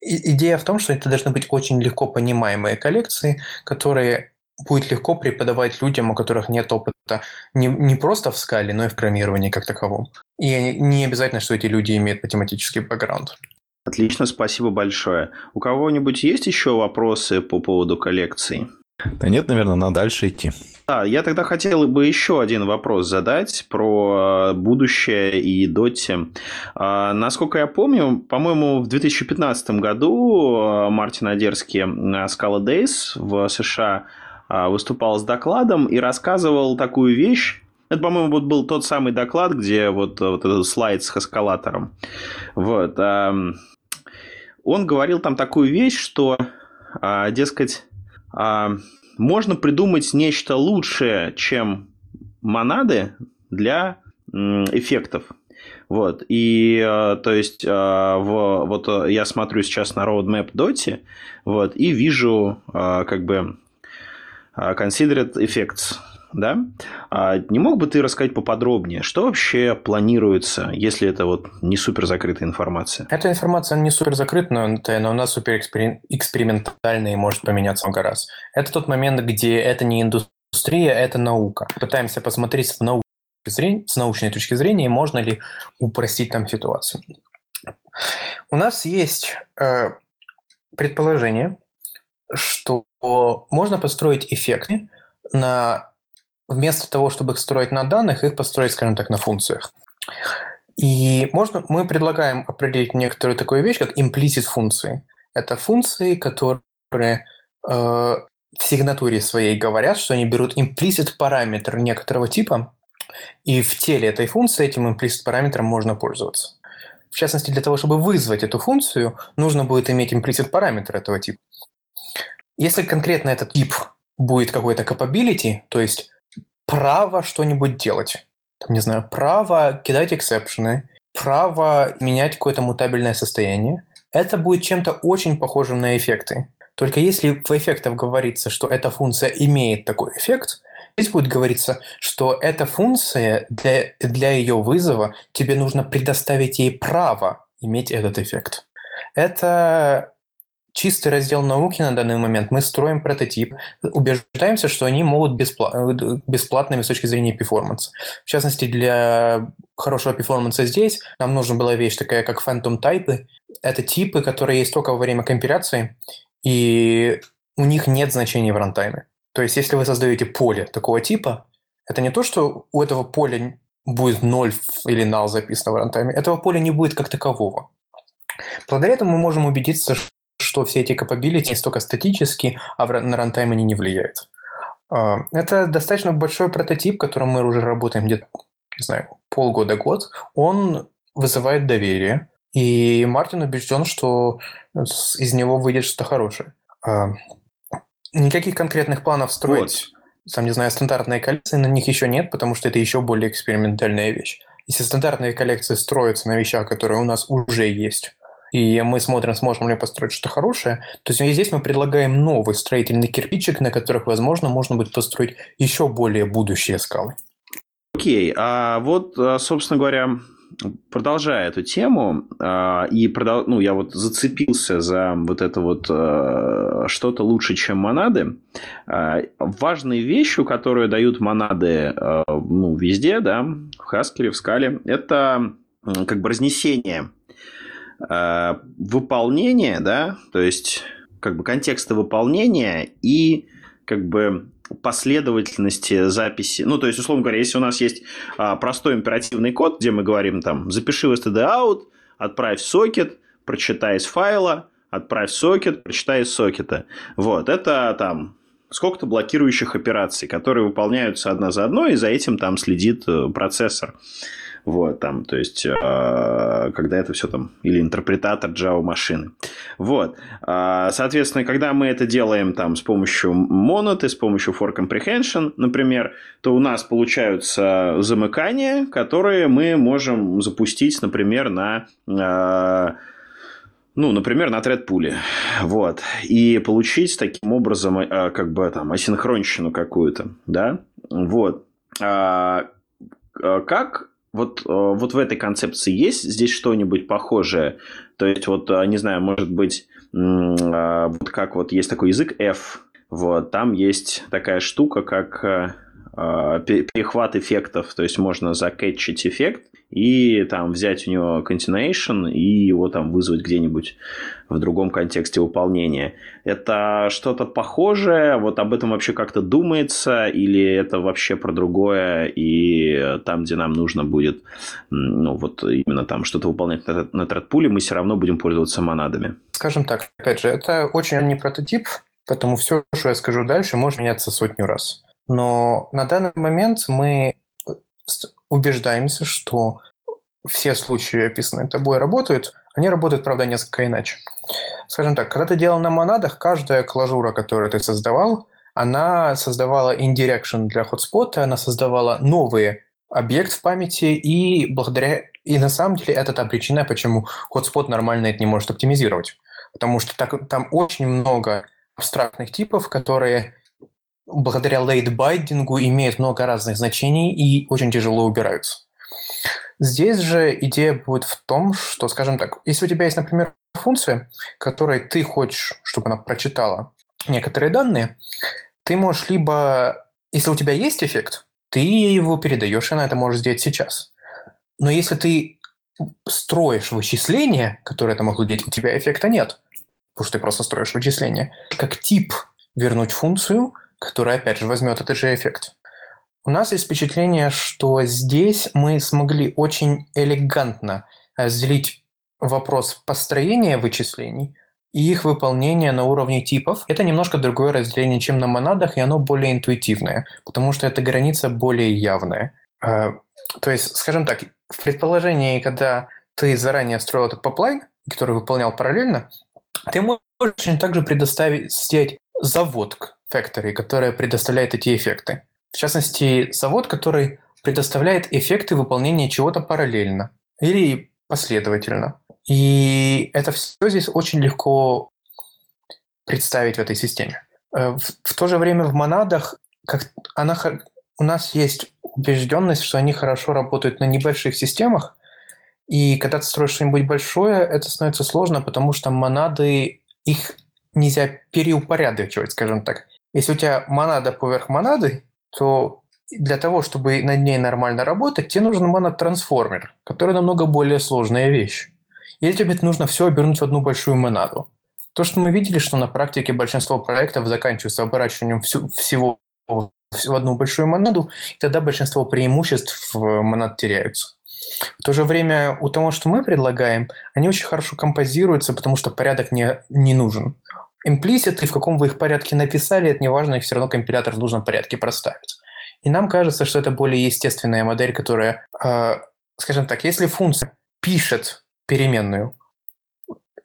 идея в том, что это должны быть очень легко понимаемые коллекции, которые будет легко преподавать людям, у которых нет опыта не, не просто в скале, но и в программировании как таковом. И не обязательно, что эти люди имеют математический бэкграунд. Отлично, спасибо большое. У кого-нибудь есть еще вопросы по поводу коллекции? Да нет, наверное, надо дальше идти. Да, я тогда хотел бы еще один вопрос задать про э, будущее и Доти. А, насколько я помню, по-моему, в 2015 году э, Мартин Одерский на Scala Days в США выступал с докладом и рассказывал такую вещь, это, по-моему, вот был тот самый доклад, где вот, вот этот слайд с эскалатором. Вот он говорил там такую вещь, что, а, дескать, а, можно придумать нечто лучшее, чем монады для эффектов. Вот. И, а, то есть, в, вот я смотрю сейчас на roadmap Dota, вот, и вижу, как бы, considered effects да? А не мог бы ты рассказать поподробнее, что вообще планируется, если это вот не супер закрытая информация? Эта информация не супер закрыта, но, нас супер экспериментальная и может поменяться много раз. Это тот момент, где это не индустрия, это наука. Пытаемся посмотреть с, нау... с научной точки зрения, можно ли упростить там ситуацию. У нас есть э, предположение, что можно построить эффекты на вместо того, чтобы их строить на данных, их построить, скажем так, на функциях. И можно, мы предлагаем определить некоторую такую вещь, как implicit функции. Это функции, которые э, в сигнатуре своей говорят, что они берут implicit параметр некоторого типа, И в теле этой функции этим implicit параметром можно пользоваться. В частности, для того, чтобы вызвать эту функцию, нужно будет иметь implicit параметр этого типа. Если конкретно этот тип будет какой-то capability, то есть право что-нибудь делать, там, не знаю, право кидать эксепшены, право менять какое-то мутабельное состояние, это будет чем-то очень похожим на эффекты. Только если в эффектах говорится, что эта функция имеет такой эффект, здесь будет говориться, что эта функция для, для ее вызова тебе нужно предоставить ей право иметь этот эффект. Это чистый раздел науки на данный момент. Мы строим прототип, убеждаемся, что они могут беспла- бесплатными с точки зрения перформанса. В частности, для хорошего перформанса здесь нам нужна была вещь такая, как phantom type. Это типы, которые есть только во время компиляции, и у них нет значения в рантайме. То есть, если вы создаете поле такого типа, это не то, что у этого поля будет 0 или null записано в рантайме. Этого поля не будет как такового. Благодаря этому мы можем убедиться, что все эти capability только статически, а на рантайм они не влияют. А, это достаточно большой прототип, которым мы уже работаем где-то, не знаю, полгода-год. Он вызывает доверие, и Мартин убежден, что из него выйдет что-то хорошее. А, никаких конкретных планов строить, вот. там, не знаю, стандартные коллекции на них еще нет, потому что это еще более экспериментальная вещь. Если стандартные коллекции строятся на вещах, которые у нас уже есть, и мы смотрим, сможем ли построить что-то хорошее, то здесь мы предлагаем новый строительный кирпичик, на которых, возможно, можно будет построить еще более будущие скалы. Окей, okay, а вот, а, собственно говоря, продолжая эту тему, а, и продол... ну, я вот зацепился за вот это вот а, что-то лучше, чем монады. Важной вещью, которую дают монады ну, везде, да, в Haskell, в скале, это как бы разнесение Э, выполнение, да, то есть как бы контекста выполнения и как бы последовательности записи. Ну, то есть, условно говоря, если у нас есть а, простой императивный код, где мы говорим там, запиши в std out, отправь сокет, прочитай из файла, отправь сокет, прочитай из сокета. Вот, это там сколько-то блокирующих операций, которые выполняются одна за одной, и за этим там следит э, процессор. Вот, там, то есть, э, когда это все там, или интерпретатор Java машины. Вот. Э, соответственно, когда мы это делаем там с помощью моноты, с помощью for comprehension, например, то у нас получаются замыкания, которые мы можем запустить, например, на э, ну, например, на thread вот, и получить таким образом, как бы там, асинхронщину какую-то, да, вот. А, как вот, э, вот в этой концепции есть здесь что-нибудь похожее? То есть, вот, э, не знаю, может быть, э, вот как вот есть такой язык F, вот, там есть такая штука, как перехват эффектов, то есть можно закетчить эффект, и там взять у него continuation и его там вызвать где-нибудь в другом контексте выполнения. Это что-то похожее? Вот об этом вообще как-то думается? Или это вообще про другое? И там, где нам нужно будет, ну, вот именно там что-то выполнять на, на тредпуле, мы все равно будем пользоваться монадами? Скажем так, опять же, это очень не прототип, поэтому все, что я скажу дальше, может меняться сотню раз. Но на данный момент мы убеждаемся, что все случаи, описанные тобой, работают. Они работают, правда, несколько иначе. Скажем так, когда ты делал на монадах, каждая клажура, которую ты создавал, она создавала indirection для хотспота, она создавала новый объект в памяти, и благодаря и на самом деле это та причина, почему хотспот нормально это не может оптимизировать. Потому что так, там очень много абстрактных типов, которые благодаря лейтбайдингу имеют много разных значений и очень тяжело убираются. Здесь же идея будет в том, что, скажем так, если у тебя есть, например, функция, которой ты хочешь, чтобы она прочитала некоторые данные, ты можешь либо, если у тебя есть эффект, ты его передаешь, и она это может сделать сейчас. Но если ты строишь вычисления, которые это могут делать, у тебя эффекта нет, потому что ты просто строишь вычисления. Как тип вернуть функцию, которая, опять же, возьмет этот же эффект. У нас есть впечатление, что здесь мы смогли очень элегантно разделить вопрос построения вычислений и их выполнения на уровне типов. Это немножко другое разделение, чем на монадах, и оно более интуитивное, потому что эта граница более явная. Э, то есть, скажем так, в предположении, когда ты заранее строил этот поплайн, который выполнял параллельно, ты можешь также предоставить сделать завод Factory, которая предоставляет эти эффекты. В частности, завод, который предоставляет эффекты выполнения чего-то параллельно или последовательно. И это все здесь очень легко представить в этой системе. Э, в, в то же время в монадах как, она, у нас есть убежденность, что они хорошо работают на небольших системах, и когда ты строишь что-нибудь большое, это становится сложно, потому что монады, их нельзя переупорядочивать, скажем так. Если у тебя монада поверх монады, то для того, чтобы над ней нормально работать, тебе нужен монод-трансформер, который намного более сложная вещь. Или тебе нужно все обернуть в одну большую монаду. То, что мы видели, что на практике большинство проектов заканчиваются оборачиванием всю, всего в одну большую монаду, и тогда большинство преимуществ в монад теряются. В то же время у того, что мы предлагаем, они очень хорошо композируются, потому что порядок не, не нужен. Имплиситы, в каком вы их порядке написали, это не важно, их все равно компилятор в нужном порядке проставит. И нам кажется, что это более естественная модель, которая, э, скажем так, если функция пишет переменную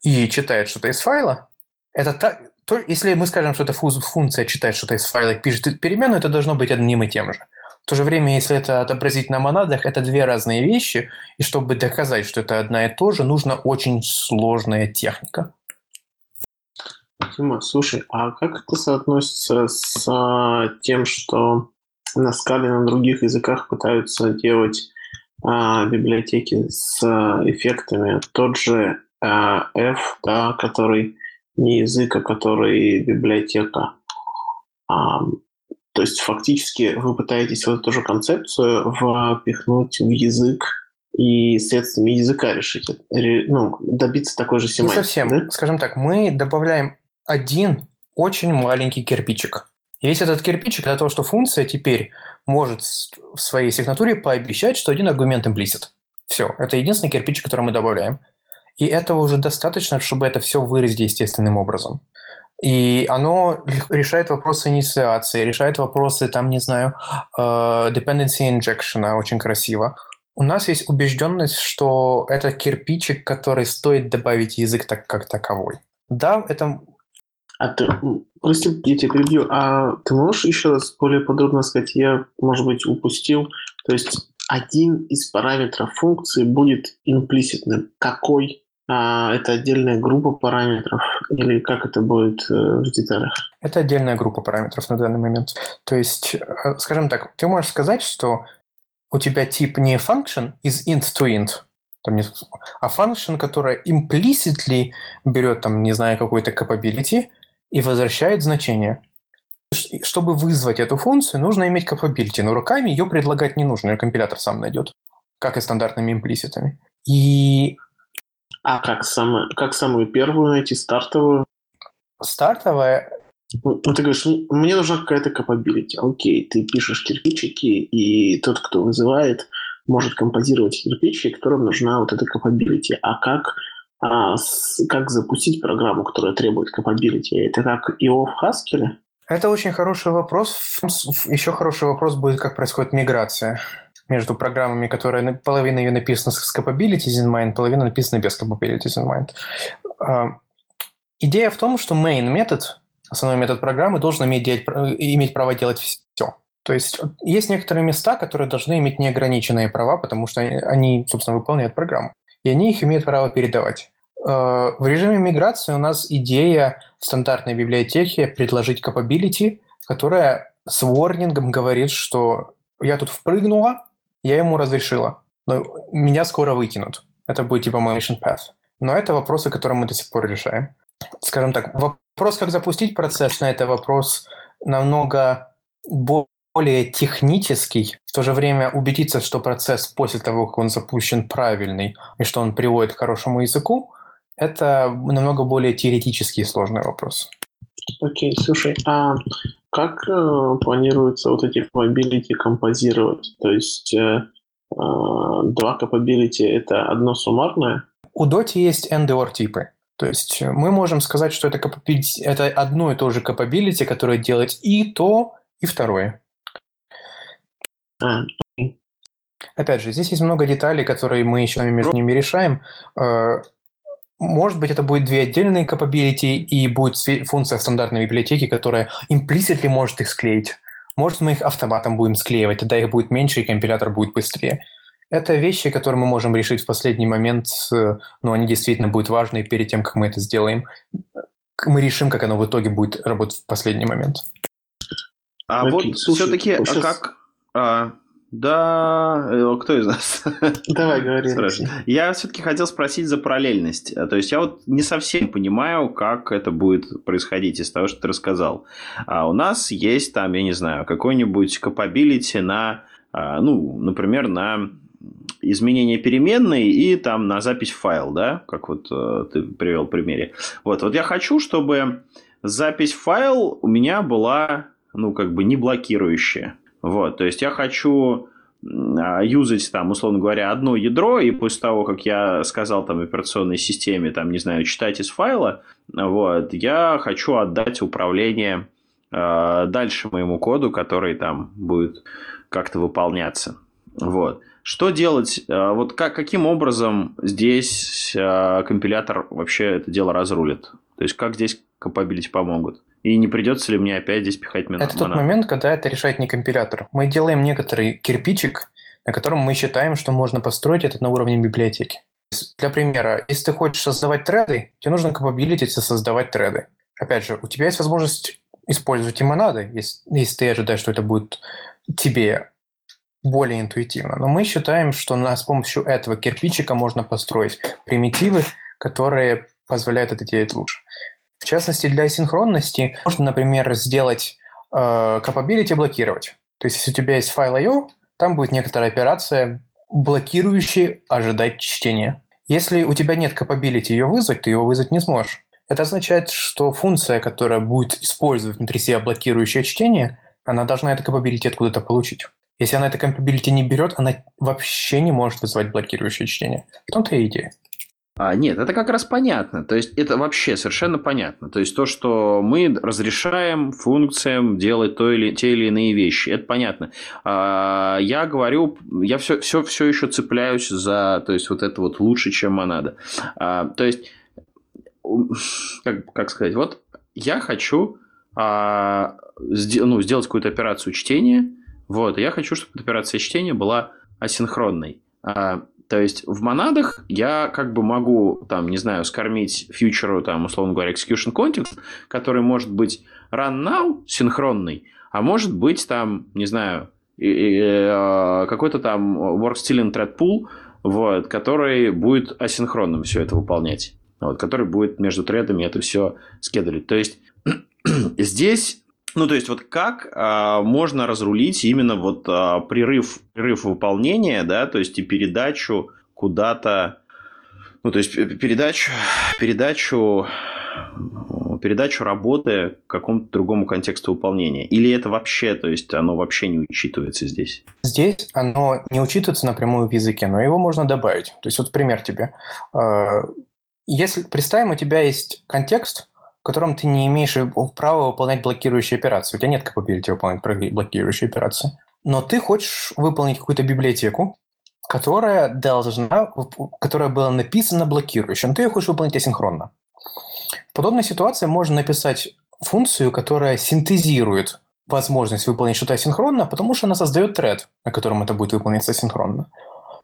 и читает что-то из файла, это так, то, если мы скажем, что эта функция читает что-то из файла и пишет переменную, это должно быть одним и тем же. В то же время, если это отобразить на монадах, это две разные вещи, и чтобы доказать, что это одна и то же, нужна очень сложная техника. Тима, слушай, а как это соотносится с а, тем, что на скале на других языках пытаются делать а, библиотеки с а, эффектами? Тот же а, F, да, который не язык, а который библиотека. А, то есть фактически вы пытаетесь вот эту же концепцию впихнуть в язык и средствами языка решить, ну, добиться такой же семантики. Не совсем. Да? Скажем так, мы добавляем один очень маленький кирпичик. И весь этот кирпичик для того, что функция теперь может в своей сигнатуре пообещать, что один аргумент имплисит. Все. Это единственный кирпичик, который мы добавляем. И этого уже достаточно, чтобы это все выразить естественным образом. И оно решает вопросы инициации, решает вопросы, там, не знаю, э, dependency injection, очень красиво. У нас есть убежденность, что это кирпичик, который стоит добавить язык так, как таковой. Да, это... А ты, прости, я тебя перебью, а ты можешь еще раз более подробно сказать, я, может быть, упустил, то есть один из параметров функции будет имплиситным. Какой? А это отдельная группа параметров или как это будет э, в деталях? Это отдельная группа параметров на данный момент. То есть, э, скажем так, ты можешь сказать, что у тебя тип не function из int to int, там а function, которая implicitly берет, там, не знаю, какой-то capability и возвращает значение. Чтобы вызвать эту функцию, нужно иметь capability, но руками ее предлагать не нужно, ее компилятор сам найдет, как и стандартными имплиситами. И а как, самое, как самую первую найти, стартовую? Стартовая? Ну, ты говоришь, мне нужна какая-то capability. Окей, ты пишешь кирпичики, и тот, кто вызывает, может композировать кирпичики, которым нужна вот эта capability. А как, а, с, как запустить программу, которая требует capability? Это как IO в Haskell? Это очень хороший вопрос. Еще хороший вопрос будет, как происходит миграция между программами, которые половина ее написана с capabilities in mind, половина написана без capabilities in mind. А, идея в том, что main метод, основной метод программы, должен иметь, делать, иметь право делать все. То есть есть некоторые места, которые должны иметь неограниченные права, потому что они, собственно, выполняют программу. И они их имеют право передавать. А, в режиме миграции у нас идея в стандартной библиотеке предложить capability, которая с ворнингом говорит, что я тут впрыгнула, я ему разрешила, но меня скоро выкинут. Это будет типа мой mission path. Но это вопросы, которые мы до сих пор решаем. Скажем так, вопрос, как запустить процесс, на это вопрос намного более технический. В то же время убедиться, что процесс после того, как он запущен правильный, и что он приводит к хорошему языку, это намного более теоретический и сложный вопрос. Окей, okay, слушай, а как э, планируется вот эти capability композировать? То есть э, э, два capability – это одно суммарное? У Dota есть end or типы. То есть мы можем сказать, что это, это одно и то же capability, которое делает и то, и второе. А, Опять же, здесь есть много деталей, которые мы еще между ними решаем. Э, может быть, это будет две отдельные capability и будет функция стандартной библиотеки, которая implicitly может их склеить. Может, мы их автоматом будем склеивать, тогда их будет меньше, и компилятор будет быстрее. Это вещи, которые мы можем решить в последний момент, но они действительно будут важны перед тем, как мы это сделаем. Мы решим, как оно в итоге будет работать в последний момент. А Окей, вот все-таки, а как... А, да, э, кто из нас? Давай, говори. Я все-таки хотел спросить за параллельность. То есть я вот не совсем понимаю, как это будет происходить из того, что ты рассказал. А у нас есть там, я не знаю, какой-нибудь capability на, а, ну, например, на изменение переменной и там на запись в файл, да, как вот э, ты привел в примере. Вот, вот я хочу, чтобы запись в файл у меня была, ну, как бы не блокирующая. Вот, то есть я хочу а, юзать там, условно говоря, одно ядро, и после того, как я сказал там операционной системе, там, не знаю, читать из файла, вот, я хочу отдать управление э, дальше моему коду, который там будет как-то выполняться. Вот. Что делать? Э, вот как, каким образом здесь компилятор вообще это дело разрулит? То есть, как здесь capability помогут? И не придется ли мне опять здесь пихать монад? Это тот момент, когда это решает не компилятор. Мы делаем некоторый кирпичик, на котором мы считаем, что можно построить это на уровне библиотеки. Для примера, если ты хочешь создавать треды, тебе нужно capability создавать треды. Опять же, у тебя есть возможность использовать и монады, если, если ты ожидаешь, что это будет тебе более интуитивно. Но мы считаем, что на, с помощью этого кирпичика можно построить примитивы, которые позволяют это делать лучше. В частности, для синхронности можно, например, сделать э, capability блокировать. То есть, если у тебя есть файл I.O., там будет некоторая операция, блокирующая ожидать чтения. Если у тебя нет capability ее вызвать, ты ее вызвать не сможешь. Это означает, что функция, которая будет использовать внутри себя блокирующее чтение, она должна это capability откуда-то получить. Если она это capability не берет, она вообще не может вызывать блокирующее чтение. В том-то и идея. А, нет, это как раз понятно. То есть это вообще совершенно понятно. То есть то, что мы разрешаем функциям делать то или, те или иные вещи, это понятно. А, я говорю, я все, все, все еще цепляюсь за, то есть вот это вот лучше, чем монада. А, то есть, как, как сказать, вот я хочу а, ну, сделать какую-то операцию чтения, вот, я хочу, чтобы операция чтения была асинхронной. А, то есть в монадах я как бы могу, там, не знаю, скормить фьючеру, там, условно говоря, execution context, который может быть run now, синхронный, а может быть там, не знаю, э, какой-то там work stealing thread pool, вот, который будет асинхронным все это выполнять. Вот, который будет между тредами это все скедулить. То есть здесь ну, то есть, вот как а, можно разрулить именно вот а, прерыв, прерыв выполнения, да, то есть и передачу куда-то, ну, то есть передачу, передачу, передачу работы к какому-то другому контексту выполнения? Или это вообще, то есть оно вообще не учитывается здесь? Здесь оно не учитывается напрямую в языке, но его можно добавить. То есть вот пример тебе. А, если, представим, у тебя есть контекст, котором ты не имеешь права выполнять блокирующие операции. У тебя нет capability выполнять блокирующие операции. Но ты хочешь выполнить какую-то библиотеку, которая должна, которая была написана блокирующим. Ты ее хочешь выполнить асинхронно. В подобной ситуации можно написать функцию, которая синтезирует возможность выполнить что-то асинхронно, потому что она создает тред, на котором это будет выполняться асинхронно.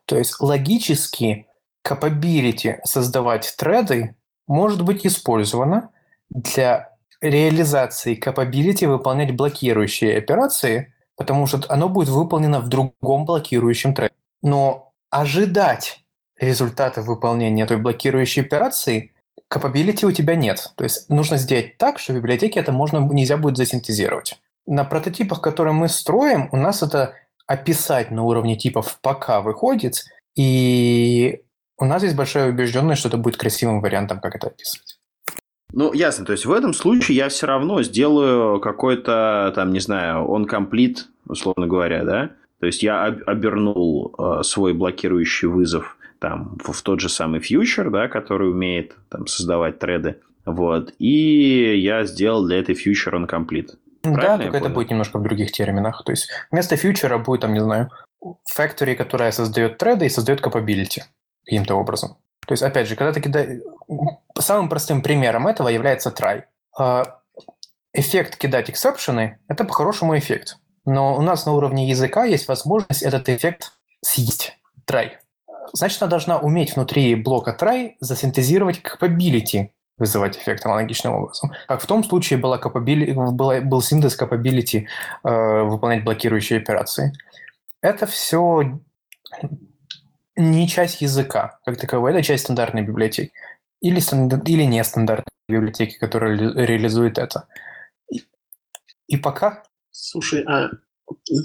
То есть логически capability создавать треды может быть использовано для реализации capability выполнять блокирующие операции, потому что оно будет выполнено в другом блокирующем треке. Но ожидать результата выполнения той блокирующей операции capability у тебя нет. То есть нужно сделать так, что в библиотеке это можно, нельзя будет засинтезировать. На прототипах, которые мы строим, у нас это описать на уровне типов пока выходит, и у нас есть большая убежденность, что это будет красивым вариантом, как это описывать. Ну, ясно. То есть в этом случае я все равно сделаю какой-то, там, не знаю, он комплит, условно говоря, да? То есть я обернул э, свой блокирующий вызов там, в, в тот же самый фьючер, да, который умеет там, создавать треды. Вот. И я сделал для этой фьючер он комплит. Да, только это будет немножко в других терминах. То есть вместо фьючера будет, там, не знаю, factory, которая создает треды и создает capability каким-то образом. То есть, опять же, когда ты кидаешь... Самым простым примером этого является try. А, эффект кидать эксепшены – это по-хорошему эффект. Но у нас на уровне языка есть возможность этот эффект съесть. Try. Значит, она должна уметь внутри блока try засинтезировать capability вызывать эффект аналогичным образом. Как в том случае была capability, была, был синтез capability э, выполнять блокирующие операции. Это все не часть языка как таковой, это часть стандартной библиотеки. Или, или нестандартной библиотеки, которая реализует это. И, и пока... Слушай, а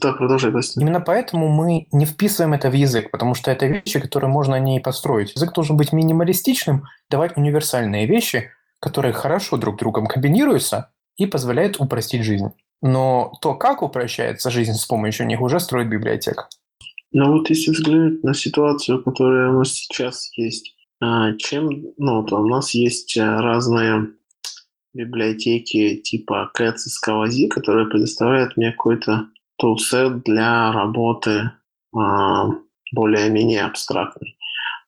да, продолжай, Костя. Именно поэтому мы не вписываем это в язык, потому что это вещи, которые можно не построить. Язык должен быть минималистичным, давать универсальные вещи, которые хорошо друг с другом комбинируются и позволяют упростить жизнь. Но то, как упрощается жизнь с помощью них, уже строит библиотека. Но вот если взглянуть на ситуацию, которая у нас сейчас есть, а, чем, ну, вот у нас есть а, разные библиотеки типа Cats и Scalazi, которые предоставляют мне какой-то тулсет для работы а, более-менее абстрактной.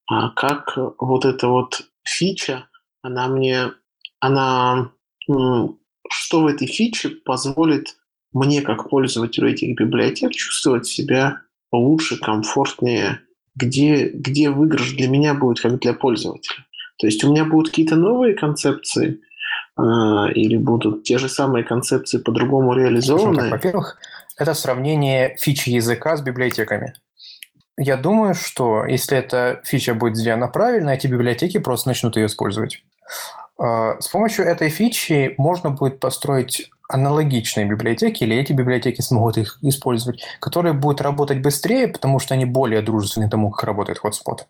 А как вот эта вот фича, она мне, она, что в этой фиче позволит мне, как пользователю этих библиотек, чувствовать себя лучше, комфортнее, где, где выигрыш для меня будет как для пользователя. То есть у меня будут какие-то новые концепции, э, или будут те же самые концепции по-другому реализованы. Во-первых, это сравнение фичи языка с библиотеками. Я думаю, что если эта фича будет сделана правильно, эти библиотеки просто начнут ее использовать. А, с помощью этой фичи можно будет построить аналогичные библиотеки, или эти библиотеки смогут их использовать, которые будут работать быстрее, потому что они более дружественны тому, как работает Hotspot,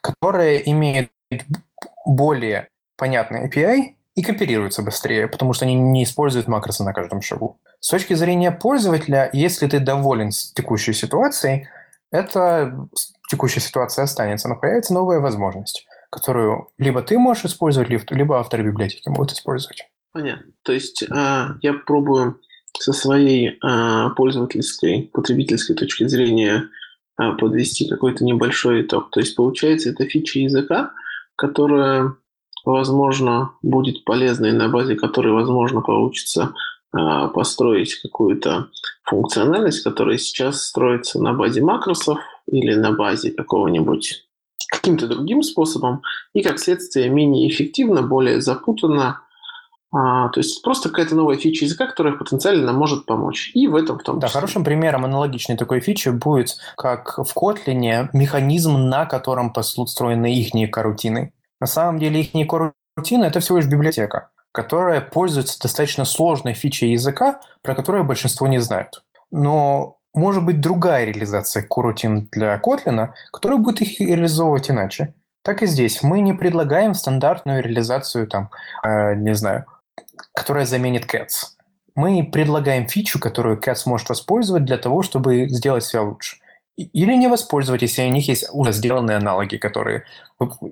которые имеют более понятный API и кооперируются быстрее, потому что они не используют макросы на каждом шагу. С точки зрения пользователя, если ты доволен текущей ситуацией, эта текущая ситуация останется, но появится новая возможность, которую либо ты можешь использовать, либо авторы библиотеки могут использовать. Понятно. То есть э, я пробую со своей э, пользовательской, потребительской точки зрения э, подвести какой-то небольшой итог. То есть получается, это фича языка, которая, возможно, будет полезной, на базе которой, возможно, получится построить какую-то функциональность, которая сейчас строится на базе макросов или на базе какого-нибудь каким-то другим способом, и как следствие менее эффективно, более запутанно, а, то есть просто какая-то новая фича языка, которая потенциально нам может помочь. И в этом в том числе. Да, хорошим примером аналогичной такой фичи будет, как в Kotlin, механизм, на котором построены их карутины. На самом деле их карутины – это всего лишь библиотека, которая пользуется достаточно сложной фичей языка, про которую большинство не знают. Но может быть другая реализация корутин для Kotlin, которая будет их реализовывать иначе. Так и здесь. Мы не предлагаем стандартную реализацию, там, э, не знаю, которая заменит Cats. Мы предлагаем фичу, которую Cats может воспользовать для того, чтобы сделать себя лучше. Или не воспользовать, если у них есть уже сделанные аналоги, которые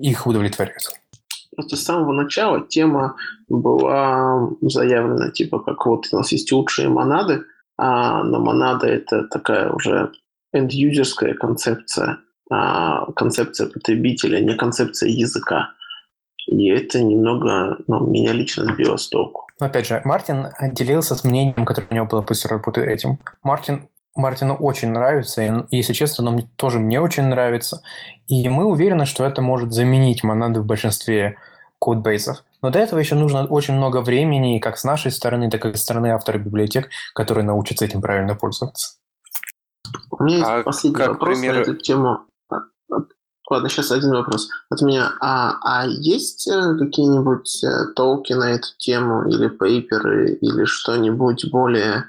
их удовлетворяют. Просто с самого начала тема была заявлена, типа, как вот у нас есть лучшие монады, а, но монада – это такая уже end-юзерская концепция, а, концепция потребителя, не концепция языка. И это немного ну, меня лично сбило с толку. Опять же, Мартин делился с мнением, которое у него было после работы этим. Мартин Мартину очень нравится, и, если честно, оно тоже мне очень нравится. И мы уверены, что это может заменить монады в большинстве кодбейсов. Но до этого еще нужно очень много времени, как с нашей стороны, так и со стороны автора библиотек, которые научатся этим правильно пользоваться. У меня есть а последний вопрос пример... на эту тему. Ладно, сейчас один вопрос от меня. А, а есть э, какие-нибудь э, толки на эту тему или пейперы или что-нибудь более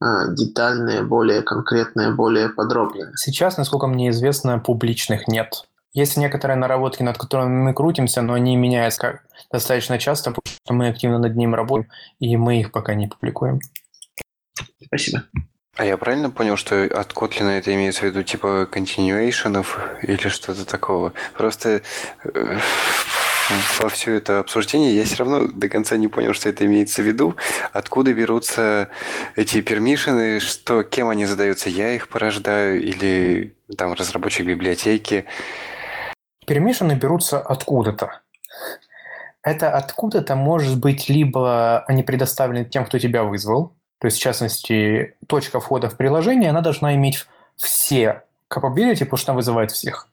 а, детальное, более конкретное, более подробное? Сейчас, насколько мне известно, публичных нет. Есть некоторые наработки, над которыми мы крутимся, но они меняются достаточно часто, потому что мы активно над ним работаем, и мы их пока не публикуем. Спасибо. А я правильно понял, что от Kotlin это имеется в виду типа continuationов или что-то такого? Просто э, во все это обсуждение я все равно до конца не понял, что это имеется в виду. Откуда берутся эти пермишины, что, кем они задаются, я их порождаю или там разработчик библиотеки. Пермишины берутся откуда-то. Это откуда-то может быть либо они предоставлены тем, кто тебя вызвал, то есть, в частности, точка входа в приложение, она должна иметь все capability, потому что она вызывает всех.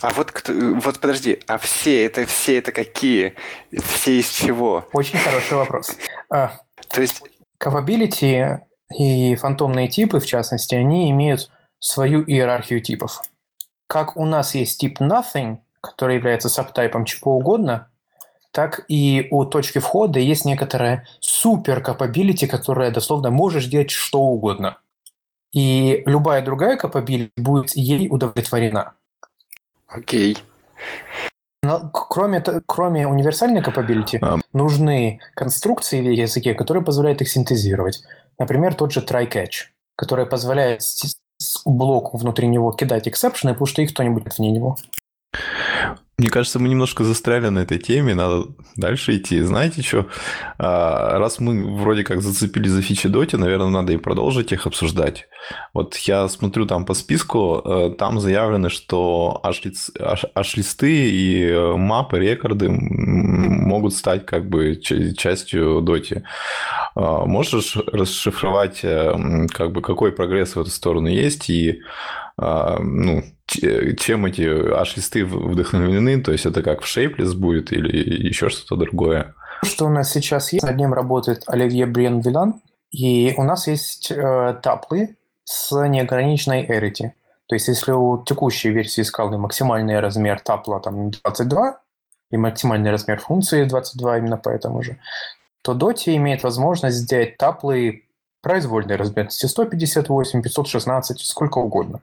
А вот, вот подожди, а все это все это какие? Все из чего? Очень хороший вопрос. А, То есть capability и фантомные типы, в частности, они имеют свою иерархию типов. Как у нас есть тип nothing, который является сабтайпом чего угодно, так и у точки входа есть некоторая супер capability, которая дословно можешь делать что угодно. И любая другая capability будет ей удовлетворена. Окей. Но кроме, кроме универсальной capability, А. нужны конструкции в языке, которые позволяют их синтезировать. Например, тот же try-catch, который позволяет блоку внутри него кидать эксепшены, потому что их кто-нибудь вне него. Мне кажется, мы немножко застряли на этой теме, надо дальше идти. Знаете что? Раз мы вроде как зацепились за фичи Доти, наверное, надо и продолжить их обсуждать. Вот я смотрю там по списку, э, там заявлено, что аш-листы и э, мапы, рекорды могут стать как бы частью Доти. А, Можешь расшифровать, э, как бы, какой прогресс в эту сторону есть и а, ну, ч- чем эти аш-листы в- вдохновлены, то есть это как в Shapeless будет или еще что-то другое. Что у нас сейчас есть, над ним работает Оливье Бриен Вилан, и у нас есть э, таплы с неограниченной arity. То есть если у текущей версии скалы максимальный размер тапла там 22, и максимальный размер функции 22 именно поэтому же, то Doti имеет возможность сделать таплы произвольной размерности 158, 516, сколько угодно.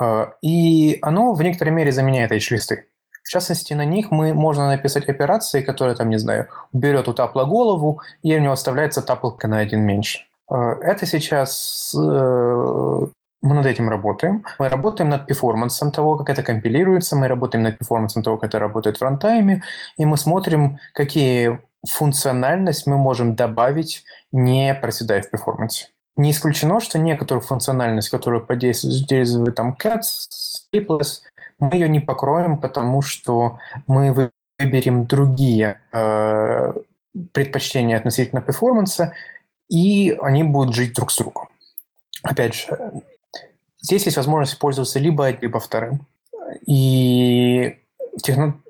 Э, И оно в некоторой мере заменяет H-листы. В частности, на них мы можно написать операции, которые, там, не знаю, берет у тапла голову, и у него оставляется таплка на один меньше. Э, Это сейчас э, мы над этим работаем. Мы работаем над перформансом того, как это компилируется, мы работаем над перформансом того, как это работает в рантайме, и мы смотрим, какие функциональность мы можем добавить, не проседая в перформансе. Не исключено, что некоторую функциональность, которую подействует там Cats, Staples, мы ее не покроем, потому что мы выберем другие э, предпочтения относительно перформанса, и они будут жить друг с другом. Опять же, здесь есть возможность пользоваться либо одним, либо вторым. И техно...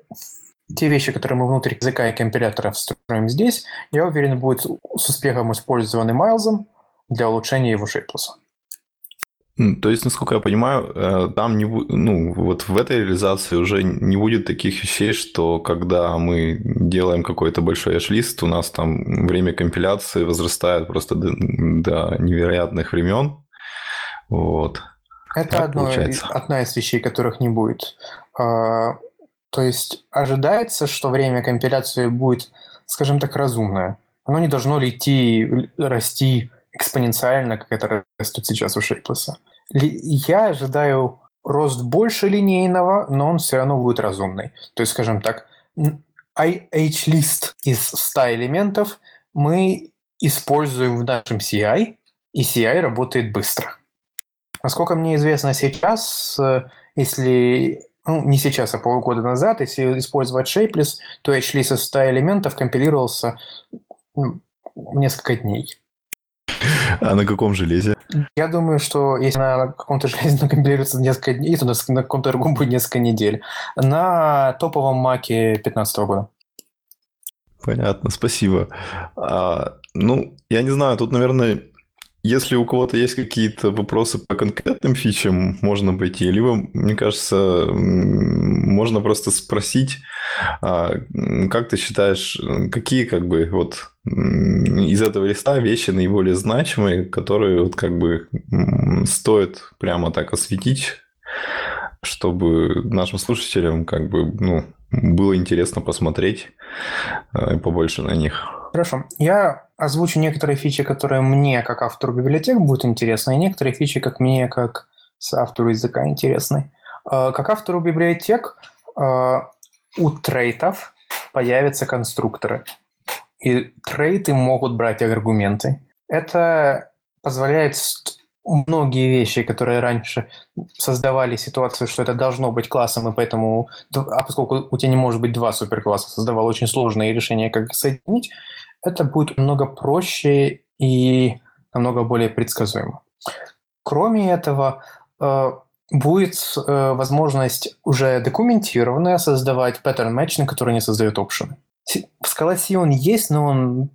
те вещи, которые мы внутри языка и компилятора встроим здесь, я уверен, будут с успехом использованы Майлзом для улучшения его шейплеса. То есть, насколько я понимаю, э, там не ну, вот в этой реализации уже не будет таких вещей, что когда мы делаем какой-то большой эш-лист, у нас там время компиляции возрастает просто до, до невероятных времен. Вот. Это Так одно, получается. одна из вещей, которых не будет. А, То есть ожидается, что время компиляции будет, скажем так, разумное. Оно не должно идти, расти экспоненциально, как это растет сейчас у. Ли- Я ожидаю рост больше линейного, но он все равно будет разумный. То есть, скажем так, н- H-лист из 100 элементов мы используем в нашем CI, и CI работает быстро. Насколько мне известно сейчас, э, если ну, не сейчас, а полгода назад, если использовать Shapeless, то H-лист из 100 элементов компилировался несколько дней. А на каком железе? Я думаю, что если на каком-то железе накомпилируется несколько дней, то на каком-то другом будет несколько недель. На топовом маке 2015 года. Понятно, спасибо. А, ну, я не знаю, тут, наверное, если у кого-то есть какие-то вопросы по конкретным фичам, можно пойти. Либо, мне кажется, можно просто спросить, а, как ты считаешь, какие как бы вот из этого листа вещи наиболее значимые, которые вот как бы стоит прямо так осветить, чтобы нашим слушателям как бы ну, было интересно посмотреть э, побольше на них. Хорошо. Я озвучу некоторые фичи, которые мне, как автору библиотек, будут интересны, и некоторые фичи, как мне, как автору языка, интересны. Э, Как автору библиотек, э, у трейтов появятся конструкторы. И трейты могут брать аргументы. Это позволяет многие вещи, которые раньше создавали ситуацию, что это должно быть классом, и поэтому, а поскольку у тебя не может быть два суперкласса, создавал очень сложные решения, как соединить, это будет намного проще и намного более предсказуемо. Кроме этого, э, будет э, возможность уже документированная создавать паттерн matching, который не создает опшены. В Scala он есть, но он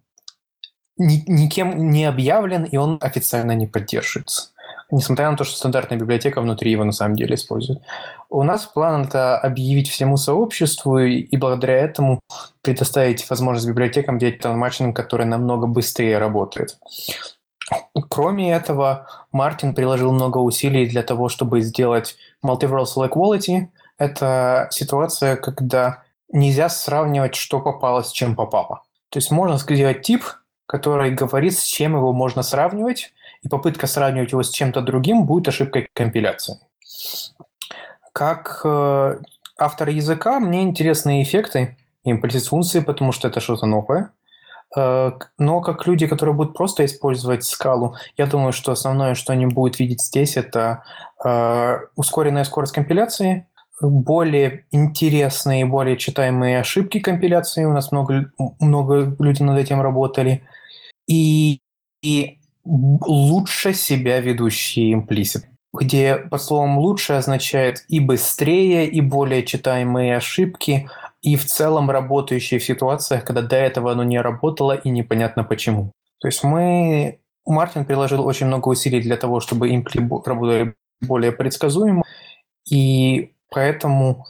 никем не объявлен, и он официально не поддерживается. Несмотря на то, что стандартная библиотека внутри его на самом деле использует. У нас план это объявить всему сообществу и благодаря этому предоставить возможность библиотекам делать матчинг, который намного быстрее работает. Кроме этого, Мартин приложил много усилий для того, чтобы сделать Multiversal Equality. Это ситуация, когда нельзя сравнивать, что попало с чем попало. То есть можно сделать тип, который говорит, с чем его можно сравнивать, и попытка сравнивать его с чем-то другим будет ошибкой компиляции. Как э, автор языка, мне интересны эффекты и функции, потому что это что-то новое. Э, но как люди, которые будут просто использовать скалу, я думаю, что основное, что они будут видеть здесь, это э, ускоренная скорость компиляции, более интересные, более читаемые ошибки компиляции. У нас много, много людей над этим работали. И, и лучше себя ведущие имплисит где под словом «лучше» означает и быстрее, и более читаемые ошибки, и в целом работающие в ситуациях, когда до этого оно не работало и непонятно почему. То есть мы... Мартин приложил очень много усилий для того, чтобы импли работали более предсказуемо, и поэтому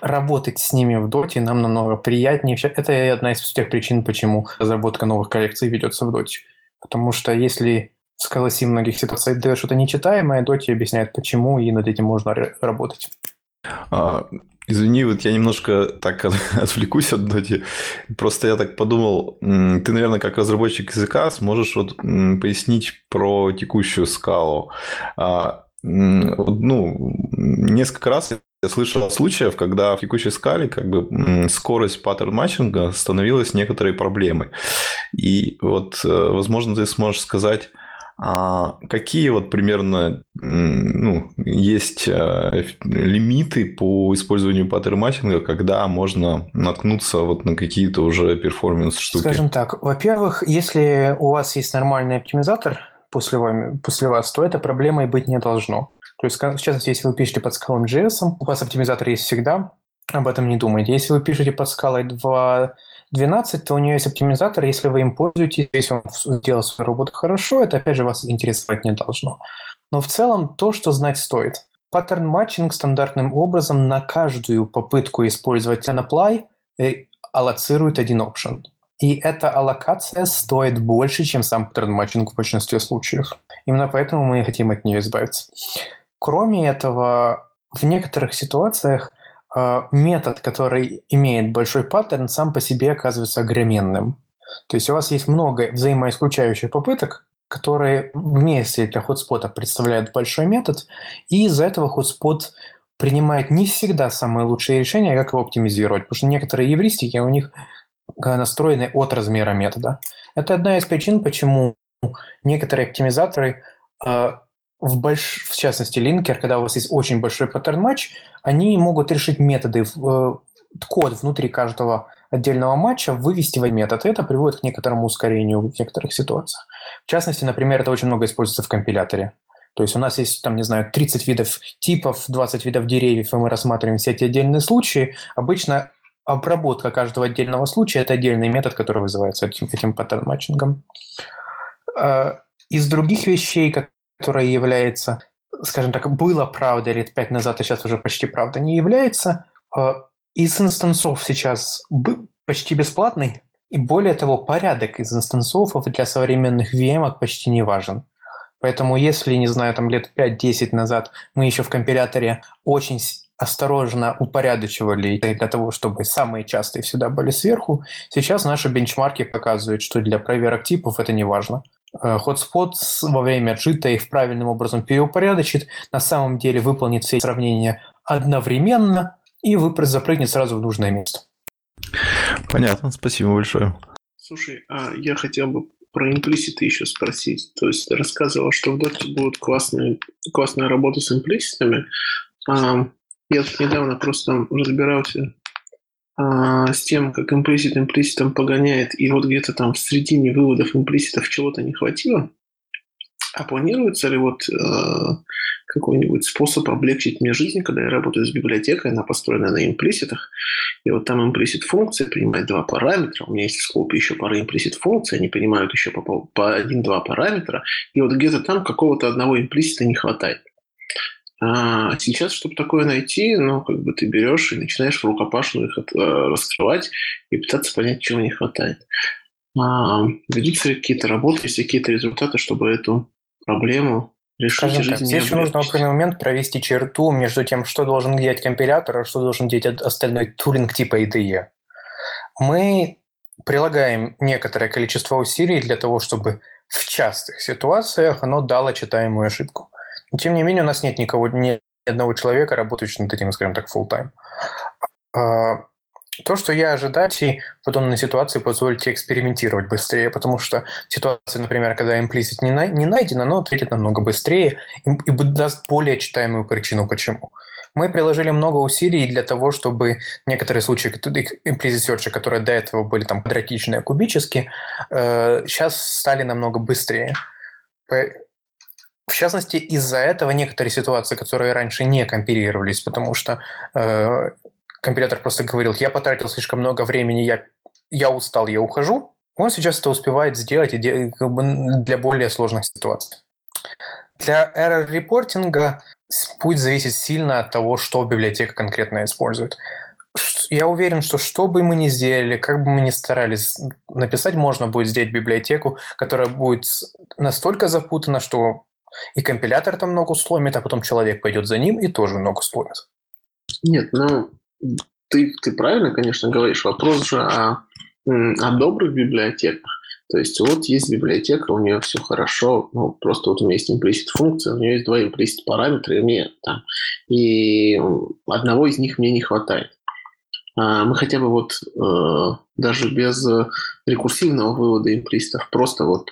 работать с ними в доте нам намного приятнее. Это одна из тех причин, почему разработка новых коллекций ведется в доте. Потому что если Скалоси в многих ситуациях дает что-то нечитаемое, доте объясняет почему, и над этим можно работать. А, извини, вот я немножко так отвлекусь от доти. Просто я так подумал, ты, наверное, как разработчик языка сможешь вот пояснить про текущую скалу. А, ну, несколько раз я слышал случаев, когда в текущей скале как бы скорость паттерн матчинга становилась некоторой проблемой. И вот, э, возможно, ты сможешь сказать, а какие вот примерно ну, есть э, лимиты по использованию паттерн матчинга, когда можно наткнуться вот на какие-то уже performance штуки? Скажем так, во-первых, если у вас есть нормальный оптимизатор после, вами, после вас, то это проблемой быть не должно. То есть, в частности, если вы пишете под Scala JS, у вас оптимизатор есть всегда, об этом не думайте. Если вы пишете под скалой 2.12, то у нее есть оптимизатор, если вы им пользуетесь, если он сделал свою работу хорошо, это опять же вас интересовать не должно. Но в целом то, что знать стоит. Pattern matching стандартным образом на каждую попытку использовать unapply э, аллоцирует один option. И эта аллокация стоит больше, чем сам pattern matching в большинстве случаев. Именно поэтому мы хотим от нее избавиться. Кроме этого, в некоторых ситуациях э, метод, который имеет большой паттерн, сам по себе оказывается огроменным. То есть у вас есть много взаимоисключающих попыток, которые вместе для хотспота представляют большой метод, и из-за этого хотспот принимает не всегда самые лучшие решения, как его оптимизировать, потому что некоторые евристики у них настроены от размера метода. Это одна из причин, почему некоторые оптимизаторы э, в, больш... в частности, линкер, когда у вас есть очень большой паттерн матч, они могут решить методы, э, код внутри каждого отдельного матча вывести в метод. Это приводит к некоторому ускорению в некоторых ситуациях. В частности, например, это очень много используется в компиляторе. То есть у нас есть, там, не знаю, 30 видов типов, 20 видов деревьев, и мы рассматриваем все эти отдельные случаи. Обычно обработка каждого отдельного случая – это отдельный метод, который вызывается этим, этим паттерн-матчингом. Э, из других вещей, которая является, скажем так, было правдой лет пять назад, а сейчас уже почти правда не является, э, из инстансов сейчас почти бесплатный, и более того, порядок из инстансов для современных VM почти не важен. Поэтому если, не знаю, там лет 5-10 назад мы еще в компиляторе очень осторожно упорядочивали для того, чтобы самые частые всегда были сверху, сейчас наши бенчмарки показывают, что для проверок типов это не важно. Hotspot э, во время джита их правильным образом переупорядочит, на самом деле выполнит все сравнения одновременно, и запрыгнет сразу в нужное место. Понятно, спасибо большое. Слушай, а я хотел бы про имплиситы еще спросить. То есть ты рассказывал, что в Доте будут классные, классная работа с имплиситами. А, я тут недавно просто разбирался а, с тем, как имплисит имплиситом погоняет, и вот где-то там в середине выводов имплиситов чего-то не хватило. А планируется ли вот э, какой-нибудь способ облегчить мне жизнь, когда я работаю с библиотекой, она построена на имплиситах, и вот там имплисит функция принимает два параметра, у меня есть в скопе еще пара имплисит функций, они принимают еще по, по один-два параметра, и вот где-то там какого-то одного имплисита не хватает. А сейчас, чтобы такое найти, ну, как бы ты берешь и начинаешь в рукопашную их от, э, раскрывать и пытаться понять, чего не хватает. А, ведутся ли какие-то работы, есть какие-то результаты, чтобы эту проблему решить Скажем так, здесь еще нужно в определенный момент провести черту между тем, что должен делать компилятор, а что должен делать остальной тулинг типа IDE. Мы прилагаем некоторое количество усилий для того, чтобы в частых ситуациях оно дало читаемую ошибку. Тем не менее, у нас нет никого, ни одного человека, работающего над этим, скажем так, full time. А, то, что я ожидаю, в подобной ситуации позволит тебе экспериментировать быстрее, потому что ситуация, например, когда имплисит не, на, не найдена, но ответит намного быстрее и, и даст более читаемую причину, почему. Мы приложили много усилий для того, чтобы некоторые случаи implicit search, которые до этого были там квадратичные, кубические, э, сейчас стали намного быстрее. В частности, из-за этого некоторые ситуации, которые раньше не компилировались, потому что э, компилятор просто говорил, я потратил слишком много времени, я, я устал, я ухожу, он сейчас это успевает сделать как бы для более сложных ситуаций. Для error репортинга будет зависеть сильно от того, что библиотека конкретно использует. Я уверен, что что бы мы ни сделали, как бы мы ни старались написать, можно будет сделать библиотеку, которая будет настолько запутана, что и компилятор там ногу сломит, а потом человек пойдет за ним и тоже ногу сломит. Нет, ну ты, ты правильно, конечно, говоришь. Вопрос же о, о добрых библиотеках. То есть вот есть библиотека, у нее все хорошо, ну, просто вот у меня есть implicit функция, у нее есть два implicit параметра, и мне там, и одного из них мне не хватает. А мы хотя бы вот э, даже без рекурсивного вывода имплиситов, просто вот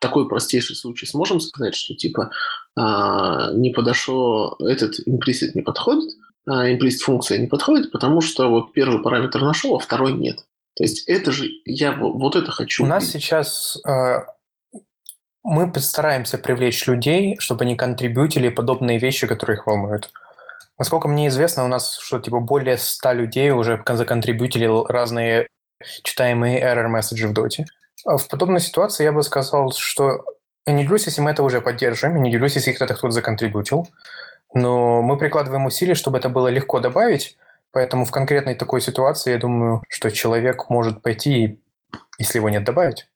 такой простейший случай сможем сказать, что типа э, не подошел, этот имплисит не подходит, а имплисит функция не подходит, потому что вот первый параметр нашел, а второй нет. То есть это же, я вот это хочу. У нас сейчас э, мы постараемся привлечь людей, чтобы они контрибьютили подобные вещи, которые их волнуют. Насколько мне известно, у нас что типа более 100 людей уже законтрибьютили разные читаемые error месседжи в доте. А в подобной ситуации я бы сказал, что я не делюсь, если мы это уже поддержим, я не делюсь, если кто-то кто-то законтрибьютил. Но мы прикладываем усилия, чтобы это было легко добавить, поэтому в конкретной такой ситуации я думаю, что человек может пойти, если его нет, добавить.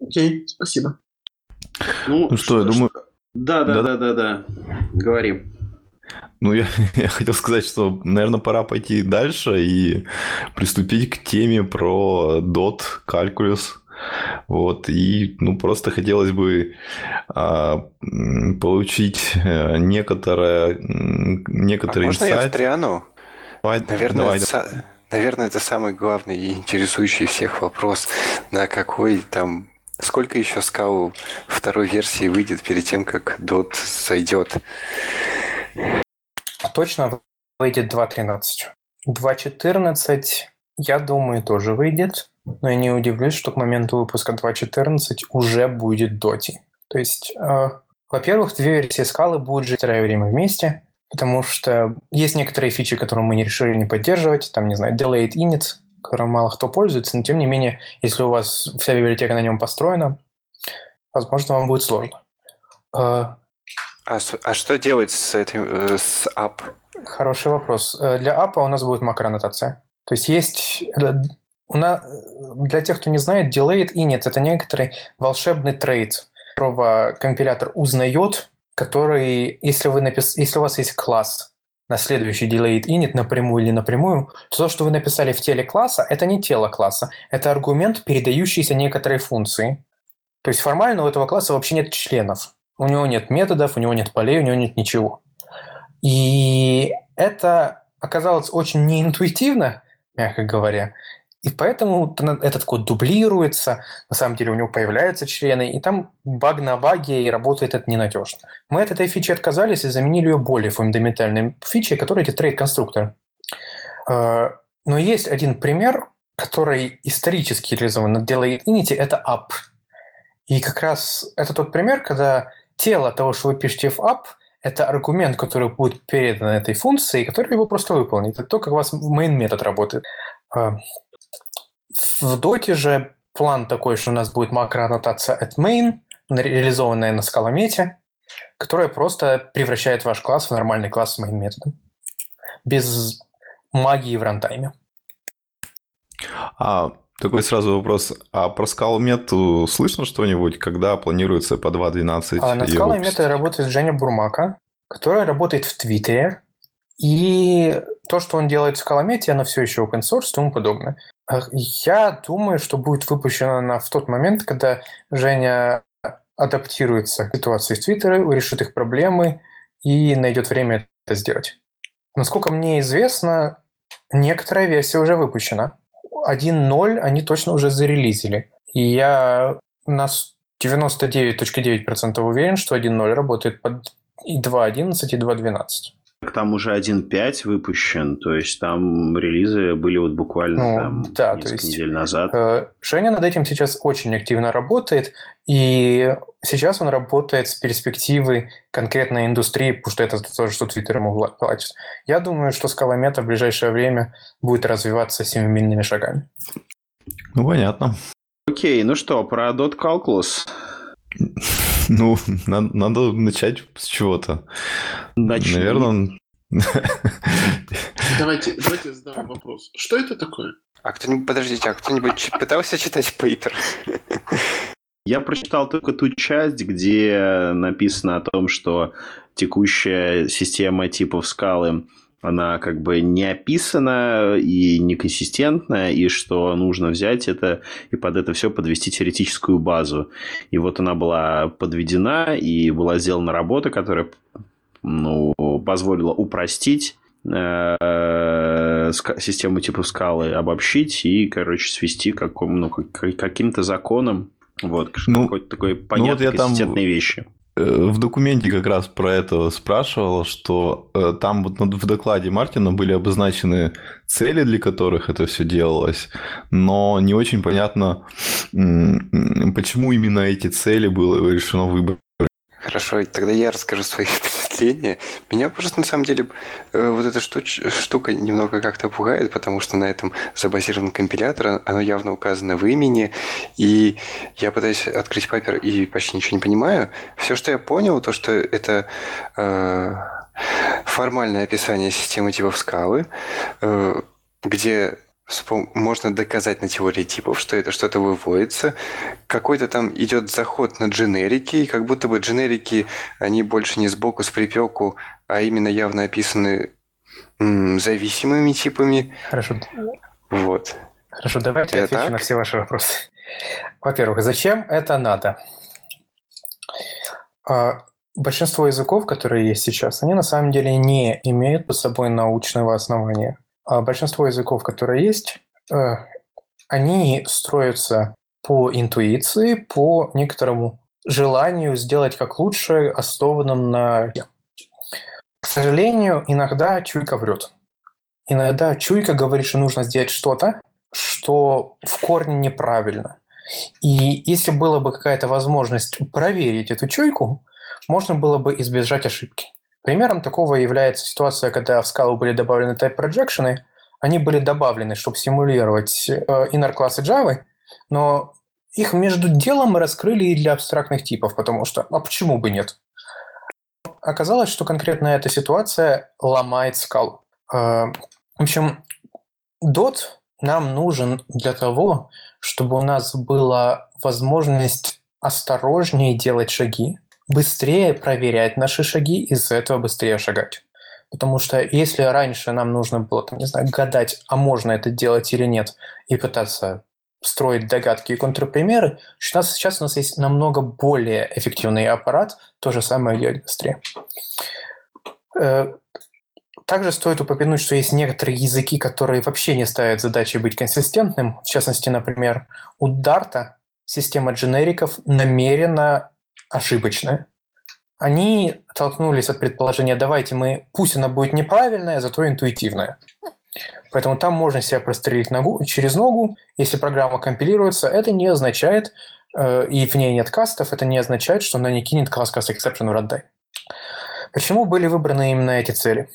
Окей, спасибо. Ну, ну что, я думаю... Да, да, да, да, да. Говори. Ну, я, я хотел сказать, что, наверное, пора пойти дальше и приступить к теме про DOT, Calculus. Вот, и, ну, просто хотелось бы а, получить э, некоторое, некоторые а можно инсайт. я встряну? Давай, наверное, давай, это, наверное, это самый главный и интересующий всех вопрос, на какой там Сколько еще скал второй версии выйдет перед тем, как DOT сойдет? Точно выйдет 2.13. 2.14, я думаю, тоже выйдет. Но я не удивлюсь, что к моменту выпуска 2.14 уже будет Доти. То есть, э, во-первых, две версии скалы будут жить второе время вместе, потому что есть некоторые фичи, которые мы не решили не поддерживать, там, не знаю, delayed init, которым мало кто пользуется, но тем не менее, если у вас вся библиотека на нем построена, возможно, вам будет сложно. Э, а, а что делать с этим, э, с app? Хороший вопрос. Э, для app у нас будет макроаннотация. То есть есть у нас, для тех, кто не знает, delayed init – это некоторый волшебный трейд, которого компилятор узнает, который, если, вы напис... если у вас есть класс на следующий delayed init напрямую или напрямую, то то, что вы написали в теле класса, это не тело класса, это аргумент, передающийся некоторой функции. То есть формально у этого класса вообще нет членов. У него нет методов, у него нет полей, у него нет ничего. И это оказалось очень неинтуитивно, мягко говоря, и поэтому этот код дублируется, на самом деле у него появляются члены, и там баг на баге, и работает это ненадежно. Мы от этой фичи отказались и заменили ее более фундаментальной фичей, которая это trait-конструктор. А, но есть один пример, который исторически реализован на DelayedInit, это App. И как раз это тот пример, когда тело того, что вы пишете в App, это аргумент, который будет передан этой функции, который его просто выполнит. Это то, как у вас main метод работает. В доте же план такой, что у нас будет макроаннотация at main, реализованная на скаломете, которая просто превращает ваш класс в нормальный класс с моим методом. Без магии в рантайме. А такой сразу вопрос. А про скаломет слышно что-нибудь, когда планируется по 2.12? А на скаломете работает Женя Бурмака, которая работает в Твиттере. И то, что он делает в скаломете, оно все еще open source и тому подобное. Я думаю, что будет выпущено она в тот момент, когда Женя адаптируется к ситуации с Твиттера, решит их проблемы и найдет время это сделать. Насколько мне известно, некоторая версия уже выпущена. 1.0 они точно уже зарелизили. И я на 99.9% уверен, что 1.0 работает под и 2.11, и 2.12. Там уже 1.5 выпущен, то есть там релизы были вот буквально ну, там да, несколько то есть, недель назад. Э, Женя над этим сейчас очень активно работает, и сейчас он работает с перспективы конкретной индустрии, потому что это то, что Twitter ему платит. Я думаю, что скаломета в ближайшее время будет развиваться семимильными шагами. Ну, понятно. Окей, ну что, про Dot Calculus. Ну, надо, надо начать с чего-то. Начни. Наверное, Давайте, давайте задам вопрос. Что это такое? А кто-нибудь, подождите, а кто-нибудь пытался читать пейпер? Я прочитал только ту часть, где написано о том, что текущая система типов скалы она как бы не описана и неконсистентна, и что нужно взять это и под это все подвести теоретическую базу. И вот она была подведена, и была сделана работа, которая ну, позволила упростить э, систему типов скалы, обобщить и, короче, свести к какому, ну, каким-то законам. Вот, ну, какой-то такой понятной, ну вот консистентной там... вещи. Э, в документе как раз про это спрашивал, что э, там вот в докладе Мартина были обозначены цели, для которых это все делалось, но не очень понятно, почему именно эти цели было решено выбрать. Хорошо, тогда я расскажу свои впечатления. Меня просто на самом деле э, вот эта штуч, штука немного как-то пугает, потому что на этом забазирован компилятор, оно явно указано в имени, и я пытаюсь открыть папер и почти ничего не понимаю. Все, что я понял, то, что это э, формальное описание системы типов скалы, э, где можно доказать на теории типов, что это что-то выводится. Какой-то там идет заход на дженерики, и как будто бы дженерики, они больше не сбоку с припеку, а именно явно описаны м, зависимыми типами. Хорошо. Вот. Хорошо, давайте я отвечу так? на все ваши вопросы. Во-первых, зачем это надо? А, большинство языков, которые есть сейчас, они на самом деле не имеют под собой научного основания. А большинство языков, которые есть, э, они строятся по интуиции, по некоторому желанию сделать как лучше, основанном на К сожалению, иногда чуйка врет. Иногда чуйка говорит, что нужно сделать что-то, что в корне неправильно. И если была бы какая-то возможность проверить эту чуйку, можно было бы избежать ошибки. Примером такого является ситуация, когда в скалу были добавлены type projection, они были добавлены, чтобы симулировать э, inner классы Java, но их между делом мы раскрыли и для абстрактных типов, потому что, а почему бы нет? Оказалось, что конкретно эта ситуация ломает скалу. Э, в общем, DOT нам нужен для того, чтобы у нас была возможность осторожнее делать шаги, быстрее проверять наши шаги из-за этого быстрее шагать. Потому что если раньше нам нужно было, там, не знаю, гадать, а можно это делать или нет, и пытаться строить догадки и контрпримеры, сейчас, сейчас у нас есть намного более эффективный аппарат, то же самое делать быстрее. Э, также стоит упомянуть, что есть некоторые языки, которые вообще не ставят задачи быть консистентным. В частности, например, у Dart система дженериков намеренно ошибочная. Они оттолкнулись от предположения, давайте мы, пусть она будет неправильная, зато интуитивная. Поэтому там можно себя прострелить ногу, через ногу. Если программа компилируется, это не означает, э, и в ней нет кастов, это не означает, что она не кинет класс cast exception в runtime. Почему были выбраны именно эти цели?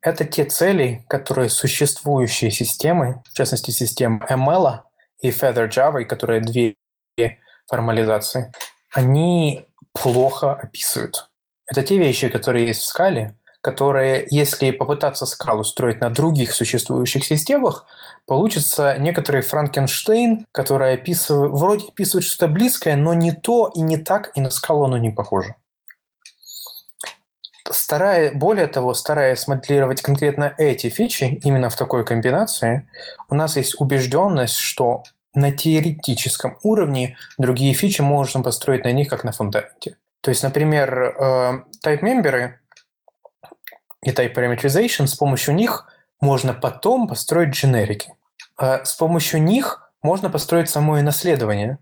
Это те цели, которые существующие системы, в частности системы ML и Feather Java, которые две формализации, они плохо описывают. Это те вещи, которые есть в скале, которые, если попытаться скалу строить на других существующих системах, получится некоторый Франкенштейн, который описывает, вроде описывает что-то близкое, но не то и не так, и на скалу оно не похоже. Старая, более того, стараясь моделировать конкретно эти фичи именно в такой комбинации, у нас есть убежденность, что на теоретическом уровне другие фичи можно построить на них как на фундаменте. То есть, например, э, type-мемберы и type parameterization, с помощью них можно потом построить дженерики. А с помощью них можно построить самое наследование.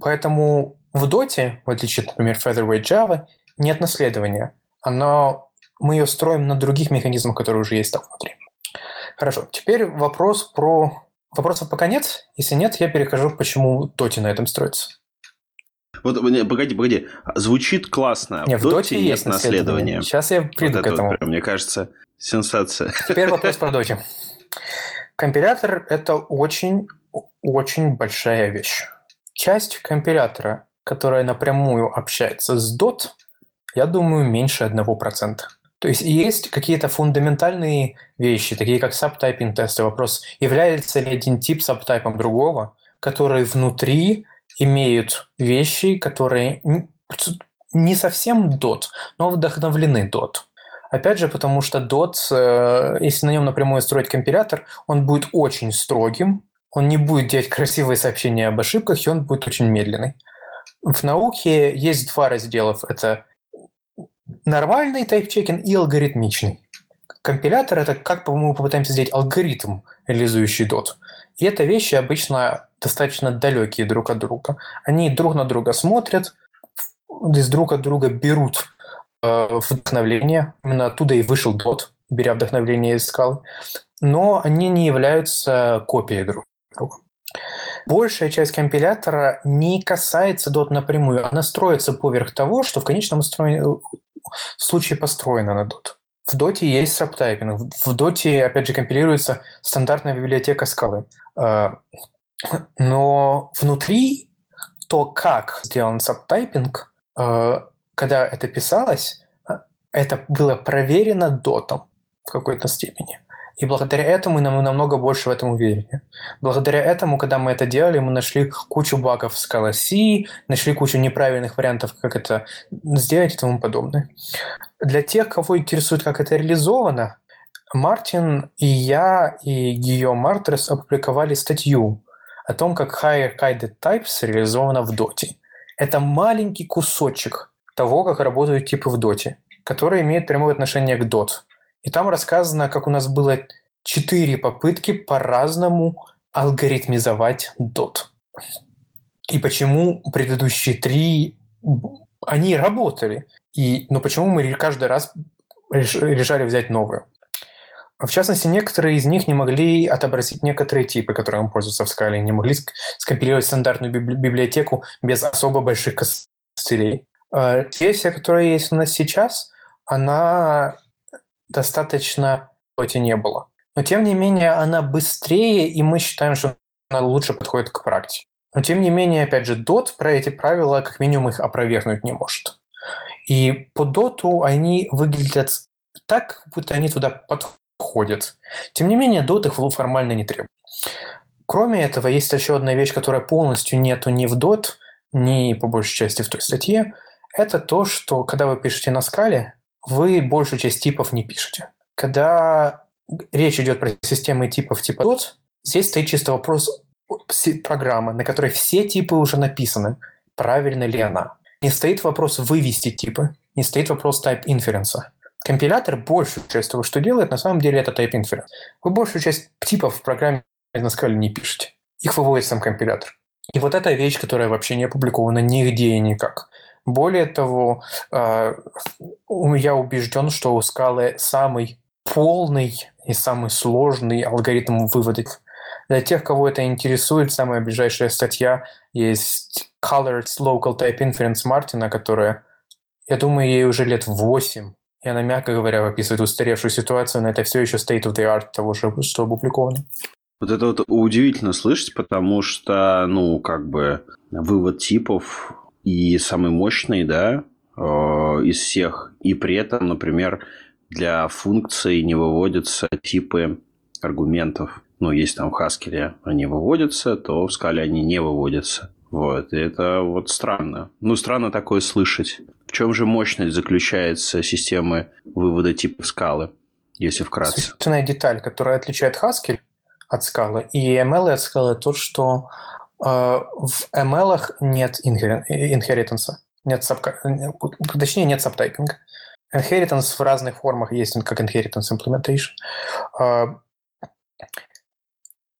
Поэтому в Dota, в отличие от, например, Featherweight Java, нет наследования. Оно, мы ее строим на других механизмах, которые уже есть там внутри. Хорошо, теперь вопрос про Вопросов пока нет. Если нет, я перехожу, почему Доти на этом строится. Вот, погоди, погоди. Звучит классно. Нет, в Доте есть наследование. Сейчас я приду вот к этому. Вот, мне кажется, сенсация. Теперь вопрос про Доти. Компилятор – это очень, очень большая вещь. Часть компилятора, которая напрямую общается с DOT, я думаю, меньше 1%. То есть есть какие-то фундаментальные вещи, такие как сабтайпинг тесты. Вопрос, является ли один тип сабтайпом другого, которые внутри имеют вещи, которые не совсем DOT, но вдохновлены DOT. Опять же, потому что DOT, э, если на нем напрямую строить компилятор, он будет очень строгим, он не будет делать красивые сообщения об ошибках, и он будет очень медленный. В науке есть два раздела. Это нормальный тайпчекинг и алгоритмичный. Компилятор – это как мы попытаемся сделать алгоритм, реализующий DOT. И это вещи обычно достаточно далекие друг от друга. Они друг на друга смотрят, из друг от друга берут э, вдохновление. Именно оттуда и вышел DOT, беря вдохновление из скалы. Но они не являются копией друг друга. Большая часть компилятора не касается DOT напрямую, она строится поверх того, что в конечном случае построено на DOT. В Доте есть сабтайпинг. В Доте, опять же, компилируется стандартная библиотека скалы. А, но внутри то, как сделан сабтайпинг, а, когда это писалось, это было проверено дотом в какой-то степени. И благодаря этому мы намного больше в этом уверены. Благодаря этому, когда мы это делали, мы нашли кучу багов в Scala C, нашли кучу неправильных вариантов, как это сделать и тому подобное. Для тех, кого интересует, как это реализовано, Мартин и я, и Гийом Мартрес опубликовали статью о том, как Higher Guided Types реализовано в Доте. Это маленький кусочек того, как работают типы в Доте, который имеет прямое отношение к Dot. И там рассказано, как у нас было четыре попытки по-разному алгоритмизовать DOT. И почему предыдущие три, они работали. И, но почему мы каждый раз решали взять новую? В частности, некоторые из них не могли отобразить некоторые типы, которыми пользуются в скале, не могли скомпилировать стандартную библиотеку без особо больших костылей. А, версия, которая есть у нас сейчас, она достаточно хоть не было. Но тем не менее она быстрее, и мы считаем, что она лучше подходит к практике. Но тем не менее, опять же, DOT про эти правила как минимум их опровергнуть не может. И по DOT они выглядят так, как будто они туда подходят. Тем не менее, DOT их формально не требует. Кроме этого, есть еще одна вещь, которая полностью нету ни в DOT, ни по большей части в той статье. Это то, что когда вы пишете на скале, вы большую часть типов не пишете. Когда речь идет про системы типов типа DOT, здесь стоит чисто вопрос программы, на которой все типы уже написаны, правильно ли она. Не стоит вопрос вывести типы, не стоит вопрос type inference. компилятор большую часть того, что делает, на самом деле это type inference. Вы большую часть типов в программе на скале не пишете. Их выводит сам компилятор. И вот эта вещь, которая вообще не опубликована нигде и никак. Более того, а, я убежден, что у скалы самый полный и самый сложный алгоритм вывода. Для тех, кого это интересует, самая ближайшая статья есть Colored Local Type Inference Мартина, которая, я думаю, ей уже лет 8. И она, мягко говоря, описывает устаревшую ситуацию, но это все еще state of the art того, что опубликовано. Вот это вот удивительно слышать, потому что, ну, как бы вывод типов и самый мощный, да, э, из всех. И при этом, например, для функций не выводятся типы аргументов. Ну, если там в Haskell они выводятся, то в скале они не выводятся. Вот, и это вот странно. Ну, странно такое слышать. В чем же мощность заключается системы вывода типов скалы, если вкратце? Существенная деталь, которая отличает Haskell от скалы и ML от скалы, то, что в ML нет инхеританса, нет сабка... точнее, нет сабтайпинга. Inheritance в разных формах есть, как inheritance implementation. Э,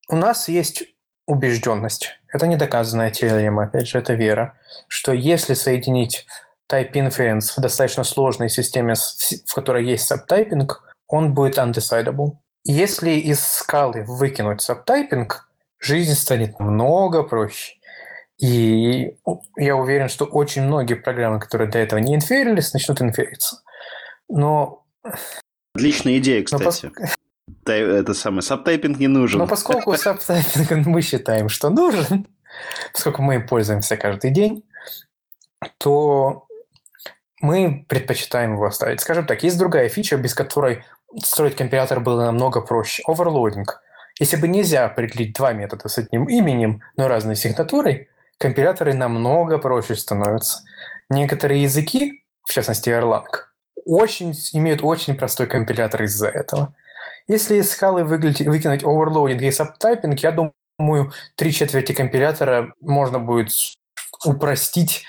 у нас есть убежденность. Это недоказанная теорема, опять же, это вера, что если соединить type inference в достаточно сложной системе, в которой есть subtyping, он будет undecidable. Если из скалы выкинуть subtyping, жизнь станет много проще. И я уверен, что очень многие программы, которые до этого не инферились, начнут инфериться. Но... Отличная идея, кстати. Но это самое, subtyping не нужен. Но поскольку subtyping мы считаем, что нужен, поскольку мы им пользуемся каждый день, то мы предпочитаем его оставить. Скажем так, есть другая фича, без которой строить компилятор было намного проще. Overloading. Если бы нельзя определить два метода с одним именем, но разной сигнатурой, компиляторы намного проще становятся. Некоторые языки, в частности Erlang, очень, имеют очень простой компилятор из-за этого. Если из скалы выкинуть оверлоудинг и сабтайпинг, я думаю, три четверти компилятора можно будет упростить,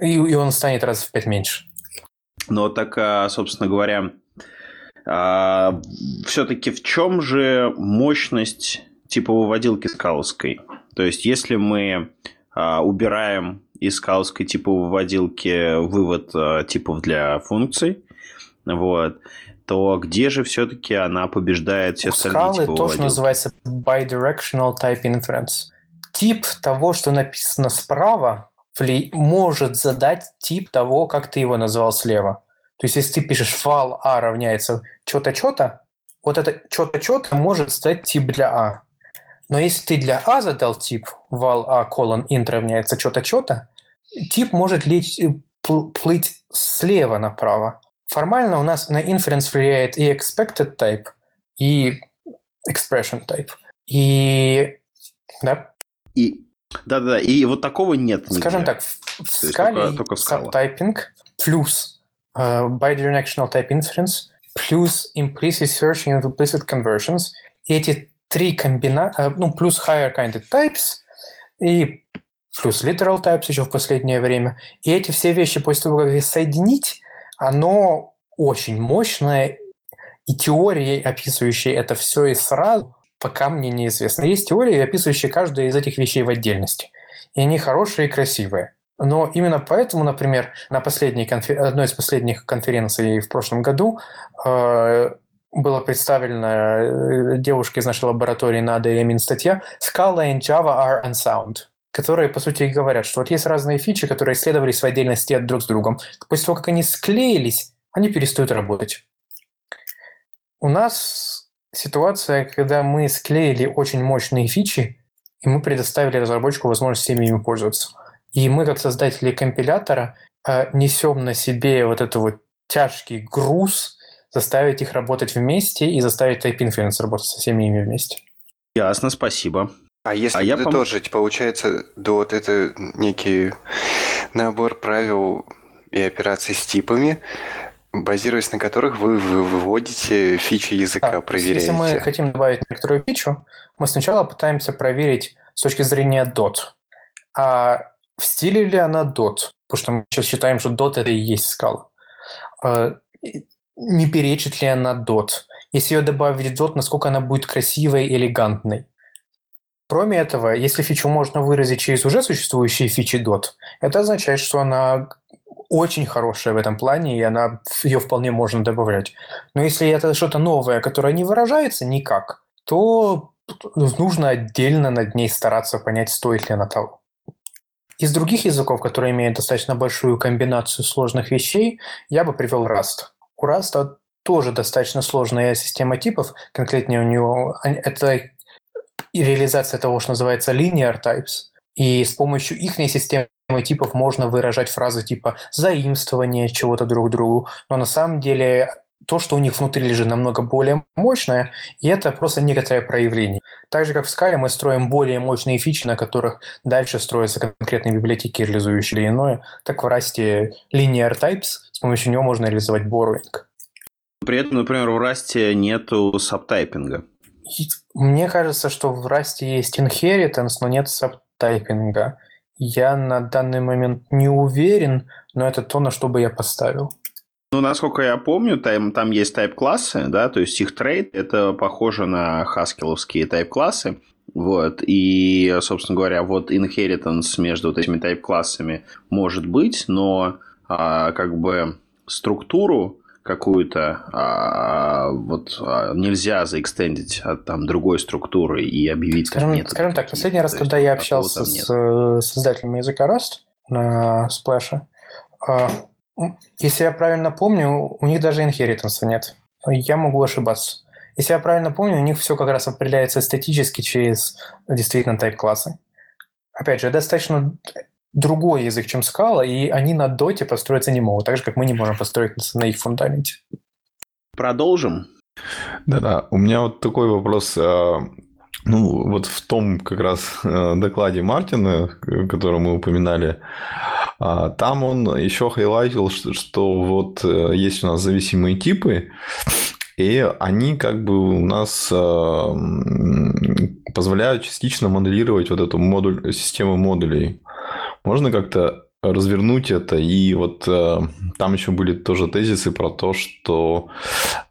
и, и он станет раз в пять меньше. Но так, а, собственно говоря, а, все-таки в чем же мощность типа выводилки скалской? То есть, если мы а, убираем из скалской типа выводилки вывод типов для функций, вот, то где же все-таки она побеждает все остальные скалы типы то, что называется bidirectional type inference. Тип того, что написано справа, может задать тип того, как ты его назвал слева. То есть, если ты пишешь val a равняется что-то, что-то, вот это что-то, что-то может стать тип для a. Но если ты для a задал тип val a колон int равняется что-то, что-то, тип может лить, э, плыть слева направо. Формально у нас на inference влияет и expected type, и expression type. И да. И да-да-да, и вот такого нет. Скажем нигде. так, в скале только, только subtyping плюс uh, bidirectional type inference плюс implicit searching and implicit conversions. И эти три комбинации, ну, плюс higher kind of types и плюс literal types еще в последнее время. И эти все вещи после того, как их соединить, оно очень мощное, и теории, описывающие это все и сразу, пока мне неизвестно. Есть теории, описывающие каждую из этих вещей в отдельности. И они хорошие и красивые. Но именно поэтому, например, на последней конфер... одной из последних конференций в прошлом году э, была представлена э, девушке из нашей лаборатории Нада Ямин статья «Scala and Java are unsound», которые, по сути, говорят, что вот есть разные фичи, которые исследовались в отдельности от друг с другом. После того, как они склеились, они перестают работать. У нас ситуация, когда мы склеили очень мощные фичи, и мы предоставили разработчику возможность всеми ими пользоваться. И мы, как создатели компилятора, э, несем на себе вот этот вот тяжкий груз, заставить их работать вместе и заставить Type Inference работать со всеми ими вместе. Ясно, спасибо. А если а подытожить, я пом... получается, да вот это некий набор правил и операций с типами, базируясь на которых вы выводите фичи языка, да, проверяете. Если мы хотим добавить некоторую фичу, мы сначала пытаемся проверить с точки зрения DOT. А в стиле ли она DOT? Потому что мы сейчас считаем, что DOT это и есть скала. А, не перечит ли она dot. Если ее добавить в dot, насколько она будет красивой и элегантной. Кроме этого, если фичу можно выразить через уже существующие фичи dot, это означает, что она очень хорошая в этом плане, и она, ее вполне можно добавлять. Но если это что-то новое, которое не выражается никак, то нужно отдельно над ней стараться понять, стоит ли она того. Из других языков, которые имеют достаточно большую комбинацию сложных вещей, я бы привел Rust. У Rust тоже достаточно сложная система типов, конкретнее у него это реализация того, что называется linear types, и с помощью их системы типов можно выражать фразы типа заимствование чего-то друг другу, но на самом деле то, что у них внутри лежит, намного более мощное, и это просто некоторое проявление. Так же, как в Scala мы строим более мощные фичи, на которых дальше строятся конкретные библиотеки, реализующие или иное, так в Rust linear types, с помощью него можно реализовать borrowing. При этом, например, в Rust нету сабтайпинга. Мне кажется, что в Rust есть inheritance, но нет сабтайпинга. Я на данный момент не уверен, но это то, на что бы я поставил. Ну, насколько я помню, там, там есть тайп-классы, да, то есть их трейд, это похоже на хаскиловские тайп-классы, вот, и, собственно говоря, вот inheritance между вот этими тайп-классами может быть, но а, как бы структуру какую-то а, вот а, нельзя заэкстендить от там другой структуры и объявить скажем, как нет. Скажем так, последний раз, когда я общался с э, создателями языка Rust на Splash, если я правильно помню, у них даже инхеританса нет. Я могу ошибаться. Если я правильно помню, у них все как раз определяется эстетически через действительно тайп-классы. Опять же, достаточно другой язык, чем скала, и они на доте построиться не могут, так же, как мы не можем построить на их фундаменте. Продолжим. Да-да, у меня вот такой вопрос. А, ну, вот в том как раз э, докладе Мартина, который мы упоминали, там он еще хайлайтил, что, что вот э, есть у нас зависимые типы, и они как бы у нас э, позволяют частично моделировать вот эту модуль, систему модулей. Можно как-то развернуть это. И вот э, там еще были тоже тезисы про то, что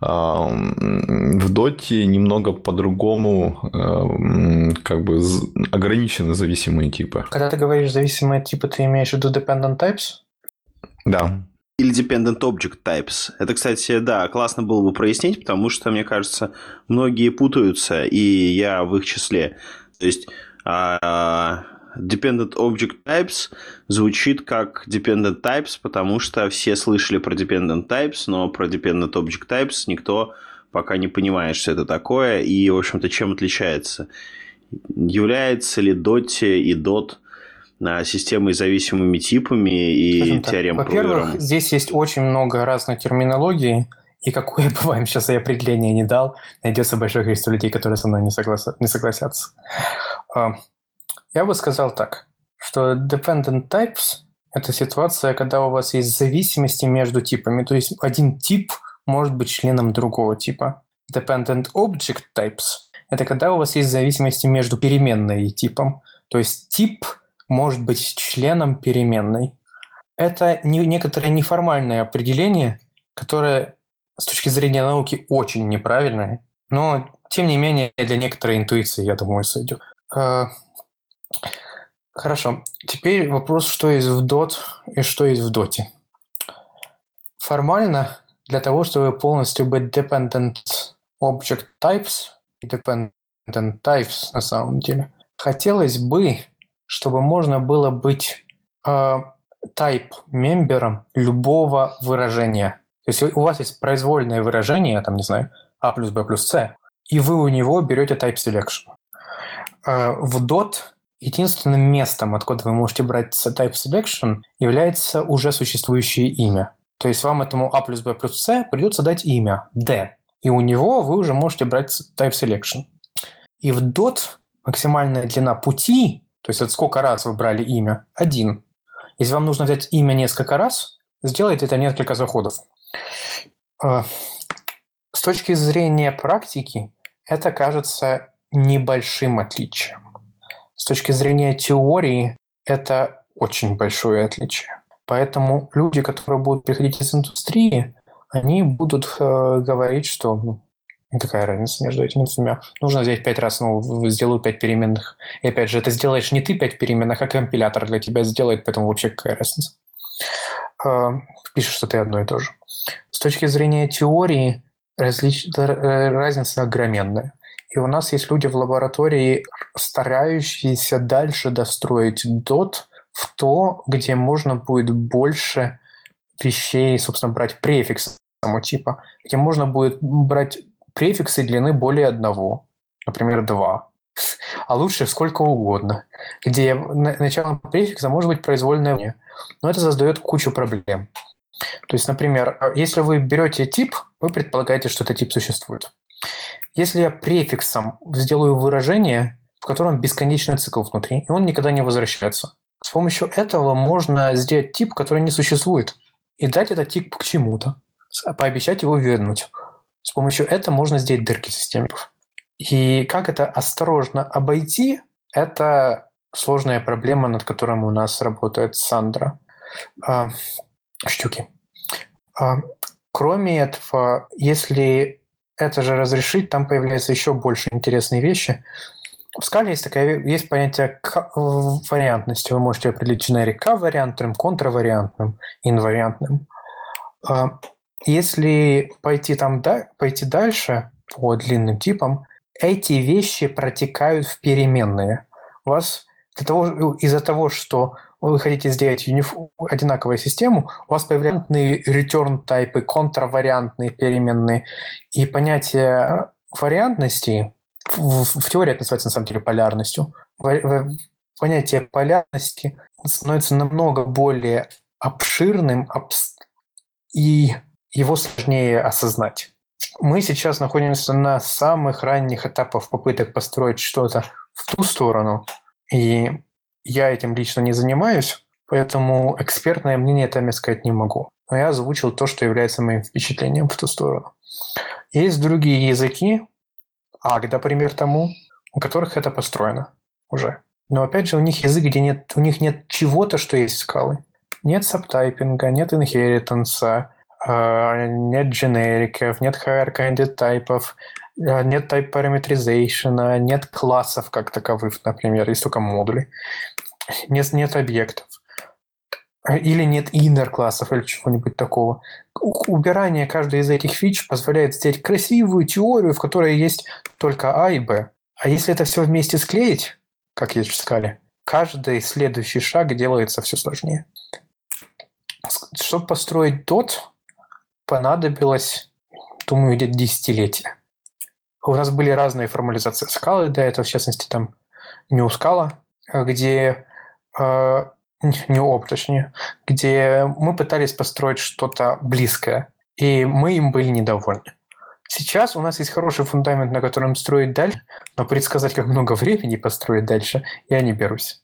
э, в доте немного по-другому э, как бы ограничены зависимые типы. Когда ты говоришь зависимые типы, ты имеешь в виду dependent types? Да. Или dependent object types. Это, кстати, да, классно было бы прояснить, потому что, мне кажется, многие путаются, и я в их числе. То есть а, Dependent Object Types звучит как Dependent Types, потому что все слышали про Dependent Types, но про Dependent Object Types никто пока не понимает, что это такое и, в общем-то, чем отличается. Является ли Dot и Dot а, системой зависимыми типами и теорем Во-первых, здесь есть очень много разной терминологии, и какое бы вам сейчас я определение не дал, найдется большое количество людей, которые со мной не, соглас... не согласятся. Я бы сказал так, что dependent types – это ситуация, когда у вас есть зависимости между типами. То есть один тип может быть членом другого типа. Dependent object types – это когда у вас есть зависимости между переменной и типом. То есть тип может быть членом переменной. Это не, некоторое неформальное определение, которое с точки зрения науки очень неправильное, но тем не менее для некоторой интуиции, я думаю, сойдет. А, Хорошо. Теперь вопрос, что есть в DOT и что есть в DOT. Формально, для того, чтобы полностью быть dependent object types dependent types на самом деле, хотелось бы, чтобы можно было быть э, type мембером любого выражения. То есть у вас есть произвольное выражение, там, не знаю, a плюс b плюс c, и вы у него берете type selection. Э, в DOT Единственным местом, откуда вы можете брать type selection, является уже существующее имя. То есть вам этому a плюс b плюс c придется дать имя d. И у него вы уже можете брать type selection. И в dot максимальная длина пути, то есть от сколько раз вы брали имя, один. Если вам нужно взять имя несколько раз, сделайте это несколько заходов. А, с точки зрения практики, это кажется небольшим отличием. С точки зрения теории это очень большое отличие. Поэтому люди, которые будут приходить из индустрии, они будут э, говорить, что ну, какая разница между этими двумя. Нужно взять пять раз, ну, сделаю пять переменных. И опять же, это сделаешь не ты пять переменных, а компилятор для тебя сделает, поэтому вообще какая разница. Э, пишешь, что ты одно и то же. С точки зрения теории различ... разница огроменная. И у нас есть люди в лаборатории, старающиеся дальше достроить дот в то, где можно будет больше вещей, собственно, брать префикс самого типа, где можно будет брать префиксы длины более одного, например, два, а лучше сколько угодно, где началом префикса может быть произвольное но это создает кучу проблем. То есть, например, если вы берете тип, вы предполагаете, что этот тип существует. Если я префиксом сделаю выражение, в котором бесконечный цикл внутри, и он никогда не возвращается, с помощью этого можно сделать тип, который не существует, и дать этот тип к чему-то, пообещать его вернуть. С помощью этого можно сделать дырки системников. И как это осторожно обойти, это сложная проблема, над которой у нас работает Сандра. А, штуки. А, кроме этого, если это же разрешить, там появляются еще больше интересные вещи. В скале есть, такая, есть понятие вариантности. Вы можете определить generic К-вариантным, контравариантным, инвариантным. А, если пойти, там, пойти дальше по длинным типам, эти вещи протекают в переменные. У вас из-за того, что вы хотите сделать униф... одинаковую систему, у вас появляются return тайпы, контравариантные переменные. И понятие вариантности в, в теории это называется на самом деле полярностью. Понятие полярности становится намного более обширным и его сложнее осознать. Мы сейчас находимся на самых ранних этапах попыток построить что-то в ту сторону, и я этим лично не занимаюсь, поэтому экспертное мнение там я сказать не могу. Но я озвучил то, что является моим впечатлением в ту сторону. Есть другие языки, Аг, например, тому, у которых это построено уже. Но опять же, у них язык, где нет, у них нет чего-то, что есть скалы. Нет сабтайпинга, нет инхеританса, нет дженериков, нет higher-kinded тайпов, а, нет type parameterization, нет классов как таковых, например, есть только модули. Нет, нет объектов. Или нет inner классов или чего-нибудь такого. Убирание каждой из этих фич позволяет сделать красивую теорию, в которой есть только А и Б. А если это все вместе склеить, как есть в скале, каждый следующий шаг делается все сложнее. Чтобы построить тот, понадобилось, думаю, где-то десятилетия. У нас были разные формализации скалы до этого, в частности, там New Scala, где э, New Op, точнее, где мы пытались построить что-то близкое, и мы им были недовольны. Сейчас у нас есть хороший фундамент, на котором строить дальше, но предсказать, как много времени построить дальше, я не берусь.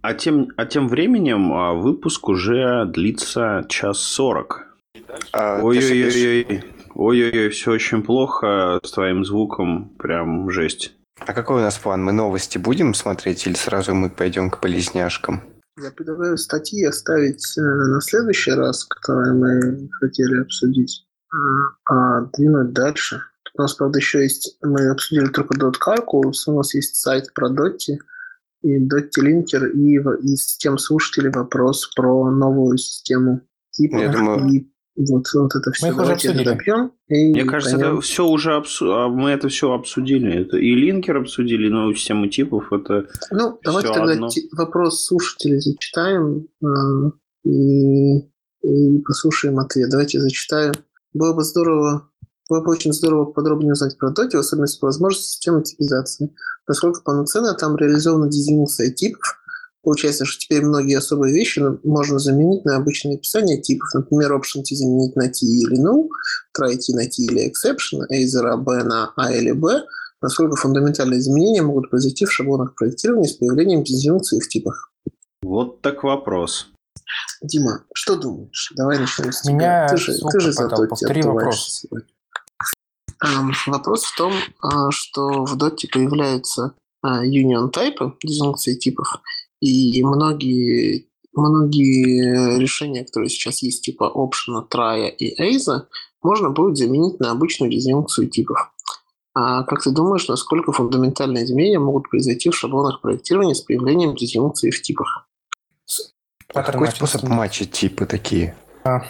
А тем, а тем временем а, выпуск уже длится час сорок. А, Ой-ой-ой. Ой-ой-ой, все очень плохо с твоим звуком, прям жесть. А какой у нас план? Мы новости будем смотреть или сразу мы пойдем к полезняшкам? Я предлагаю статьи оставить э, на следующий раз, которые мы хотели обсудить, а двинуть дальше. У нас, правда, еще есть... Мы обсудили только Calculus, у нас есть сайт про Dotty и Dotty Linker, и, и с тем слушателей вопрос про новую систему типа Я думаю... и вот, вот это все. Мы их уже обсудили. Допьем, Мне кажется, пойдем. это все уже обсу... А мы это все обсудили. Это и линкер обсудили, и новую систему типов. Это ну, давайте тогда одно. вопрос слушателей зачитаем э, и, и послушаем ответ. Давайте зачитаю. Было бы здорово, было бы очень здорово подробнее узнать про Доти, в особенности по возможности системы типизации. Насколько полноценно там реализована дезинфекция типов, Получается, что теперь многие особые вещи можно заменить на обычное описание типов. Например, option t заменить на t или null, try t на t или exception, either b на a или b. Насколько фундаментальные изменения могут произойти в шаблонах проектирования с появлением дизъюнкции в типах? Вот так вопрос. Дима, что думаешь? Давай начнем с тебя. Меня ты же, ты же зато повтори вопрос. Um, вопрос в том, а, что в доте появляются а, union тайпы, дизъюнкции типов, и многие многие решения, которые сейчас есть, типа option, try и AZA, можно будет заменить на обычную дезинфункцию типов. А как ты думаешь, насколько фундаментальные изменения могут произойти в шаблонах проектирования с появлением дезинфункции в типах? А какой способ матчить типы такие? А.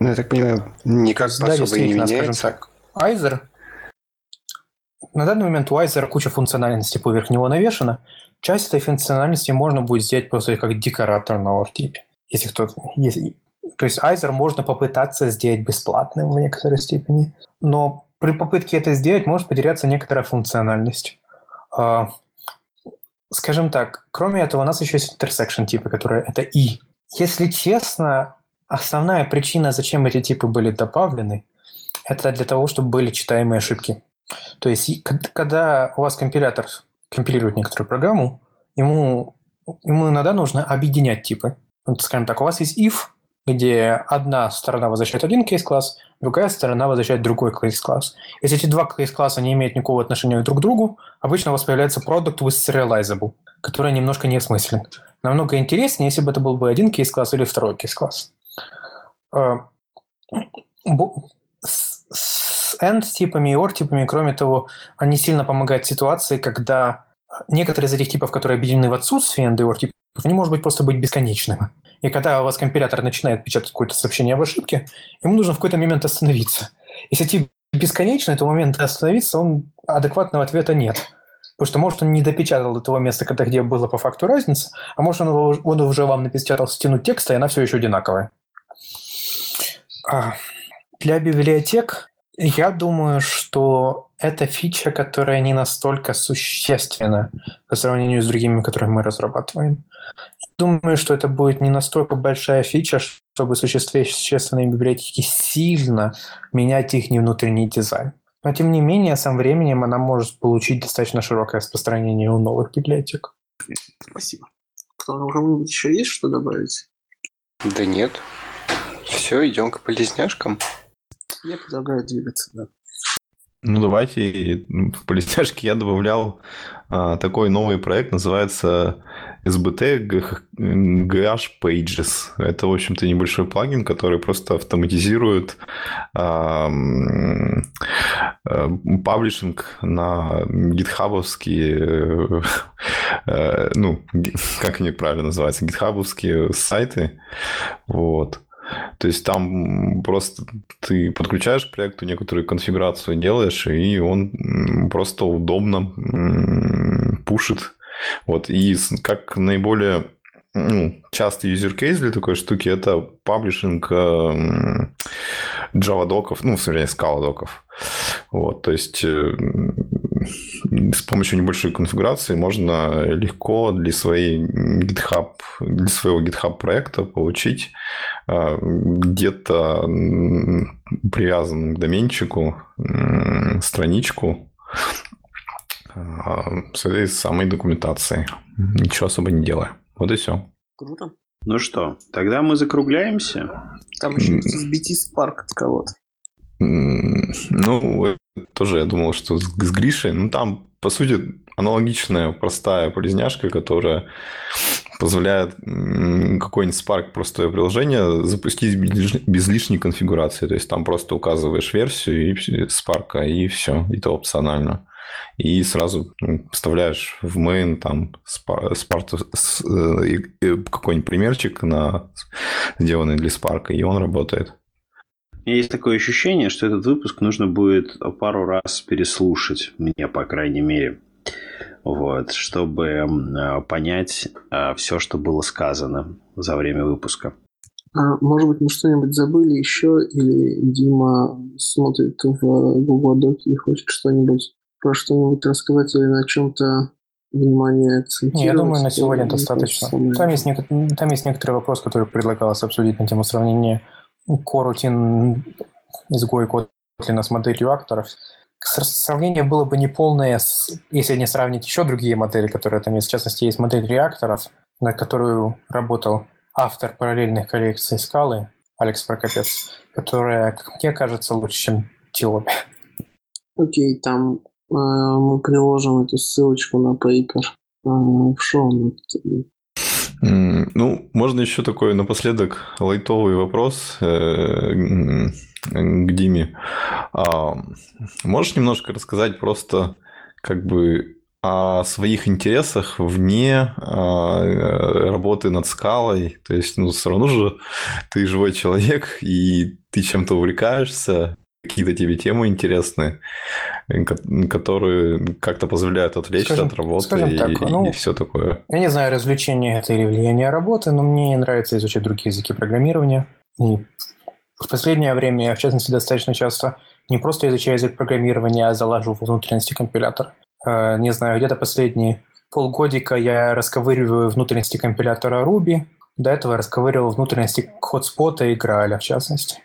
Ну, я так понимаю, никак да, особо не меняется. Скажем так, Айзер на данный момент у Айзера куча функциональности поверх него навешена. Часть этой функциональности можно будет сделать просто как декоратор на ортипе. Если кто-то... Если... То есть Айзер можно попытаться сделать бесплатным в некоторой степени, но при попытке это сделать может потеряться некоторая функциональность. А, скажем так, кроме этого, у нас еще есть intersection типы, которые это и. Если честно, основная причина, зачем эти типы были добавлены, это для того, чтобы были читаемые ошибки. То есть, когда у вас компилятор компилирует некоторую программу, ему, ему иногда нужно объединять типы. Вот, скажем так, у вас есть if, где одна сторона возвращает один кейс-класс, другая сторона возвращает другой кейс-класс. Если эти два кейс-класса не имеют никакого отношения друг к другу, обычно у вас появляется product with serializable, который немножко неосмыслен. Намного интереснее, если бы это был бы один кейс-класс или второй кейс-класс. С end-типами и or-типами, кроме того, они сильно помогают ситуации, когда некоторые из этих типов, которые объединены в отсутствии end и or-типов, они, может быть, просто быть бесконечными. И когда у вас компилятор начинает печатать какое-то сообщение об ошибке, ему нужно в какой-то момент остановиться. Если тип бесконечный, то момент остановиться, он адекватного ответа нет. Потому что, может, он не допечатал до того места, когда, где была по факту разница, а может, он, он уже вам напечатал стену текста, и она все еще одинаковая. А, для библиотек я думаю, что это фича, которая не настолько существенна по сравнению с другими, которые мы разрабатываем. Думаю, что это будет не настолько большая фича, чтобы существенные библиотеки сильно менять их внутренний дизайн. Но тем не менее, со временем она может получить достаточно широкое распространение у новых библиотек. Спасибо. У кого-нибудь еще есть что добавить? Да нет. Все, идем к полезняшкам. Я предлагаю двигаться, да. Ну, давайте в полистяшке я добавлял а, такой новый проект, называется SBT GH Pages. Это, в общем-то, небольшой плагин, который просто автоматизирует а, а, паблишинг на гитхабовские, а, ну, как они правильно называются, гитхабовские сайты. Вот. То есть там просто ты подключаешь к проекту некоторую конфигурацию делаешь, и он просто удобно пушит. Вот. И как наиболее ну, частый user case для такой штуки это паблишинг э, Java доков, ну, в смысле, Scala доков. Вот, то есть э, с помощью небольшой конфигурации можно легко для своей GitHub, для своего GitHub проекта получить э, где-то привязанную к доменчику страничку с этой самой документацией, ничего особо не делая. Вот и все. Круто. Ну что, тогда мы закругляемся. Там еще BT Spark от кого-то. Ну, тоже я думал, что с, Гришей. Ну, там, по сути, аналогичная простая полезняшка, которая позволяет какой-нибудь Spark простое приложение запустить без лишней конфигурации. То есть там просто указываешь версию и Spark, и все. И это опционально и сразу ну, вставляешь в main там спарту, э, какой-нибудь примерчик на сделанный для Spark, и он работает. У меня есть такое ощущение, что этот выпуск нужно будет пару раз переслушать, мне, по крайней мере, вот, чтобы понять а, все, что было сказано за время выпуска. А, может быть, мы что-нибудь забыли еще, или Дима смотрит в Google Доки и хочет что-нибудь про что-нибудь рассказать или на чем-то внимание акцентировать? Я думаю, на сегодня достаточно. Там есть, там есть некоторые вопросы, которые предлагалось обсудить на тему сравнения корутин изгой Kotlin с моделью акторов. Сравнение было бы неполное, если не сравнить еще другие модели, которые там есть. В частности, есть модель реакторов, на которую работал автор параллельных коллекций скалы Алекс Прокопец, которая, как мне кажется, лучше, чем Тиоби. Окей, okay, там Э, мы приложим эту ссылочку на пейпер э, в шоу. Ну, можно еще такой напоследок лайтовый вопрос э, к Диме. А, можешь немножко рассказать просто как бы о своих интересах вне а, работы над скалой. То есть, ну, все равно же ты живой человек, и ты чем-то увлекаешься, какие-то тебе темы интересны, которые как-то позволяют отвлечься скажем, от работы и, так, ну, и все такое. Я не знаю, развлечение это или влияние работы, но мне нравится изучать другие языки программирования. И в последнее время я, в частности, достаточно часто не просто изучаю язык программирования, а залажу внутренности компилятора. Э, не знаю, где-то последние полгодика я расковыриваю внутренности компилятора Ruby. До этого я расковыривал внутренности хотспота и Graal, в частности.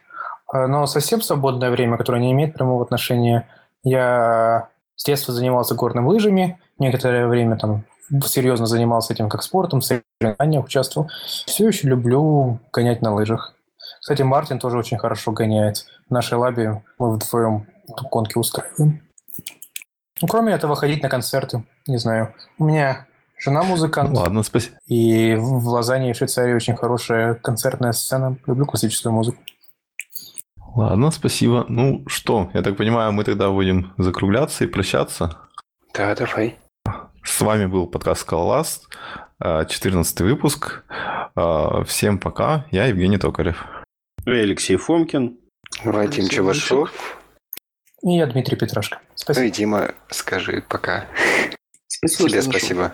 Э, но совсем свободное время, которое не имеет прямого отношения, я с детства занимался горными лыжами, некоторое время там серьезно занимался этим как спортом, в соревнованиях участвовал. Все еще люблю гонять на лыжах. Кстати, Мартин тоже очень хорошо гоняет. В нашей лабе мы вдвоем гонки устраиваем. Ну, кроме этого, ходить на концерты, не знаю. У меня жена музыкант. Ладно, спасибо. И в Лозанне и Швейцарии очень хорошая концертная сцена. Люблю классическую музыку. Ладно, спасибо. Ну что, я так понимаю, мы тогда будем закругляться и прощаться. Да, давай. С вами был подкаст Скалоласт, 14 выпуск. А, всем пока. Я Евгений Токарев. Я Алексей Фомкин. Вадим Чебашов. И я Дмитрий Петрашко. Спасибо. Ну и Дима, скажи пока. Спасибо. Тебе спасибо.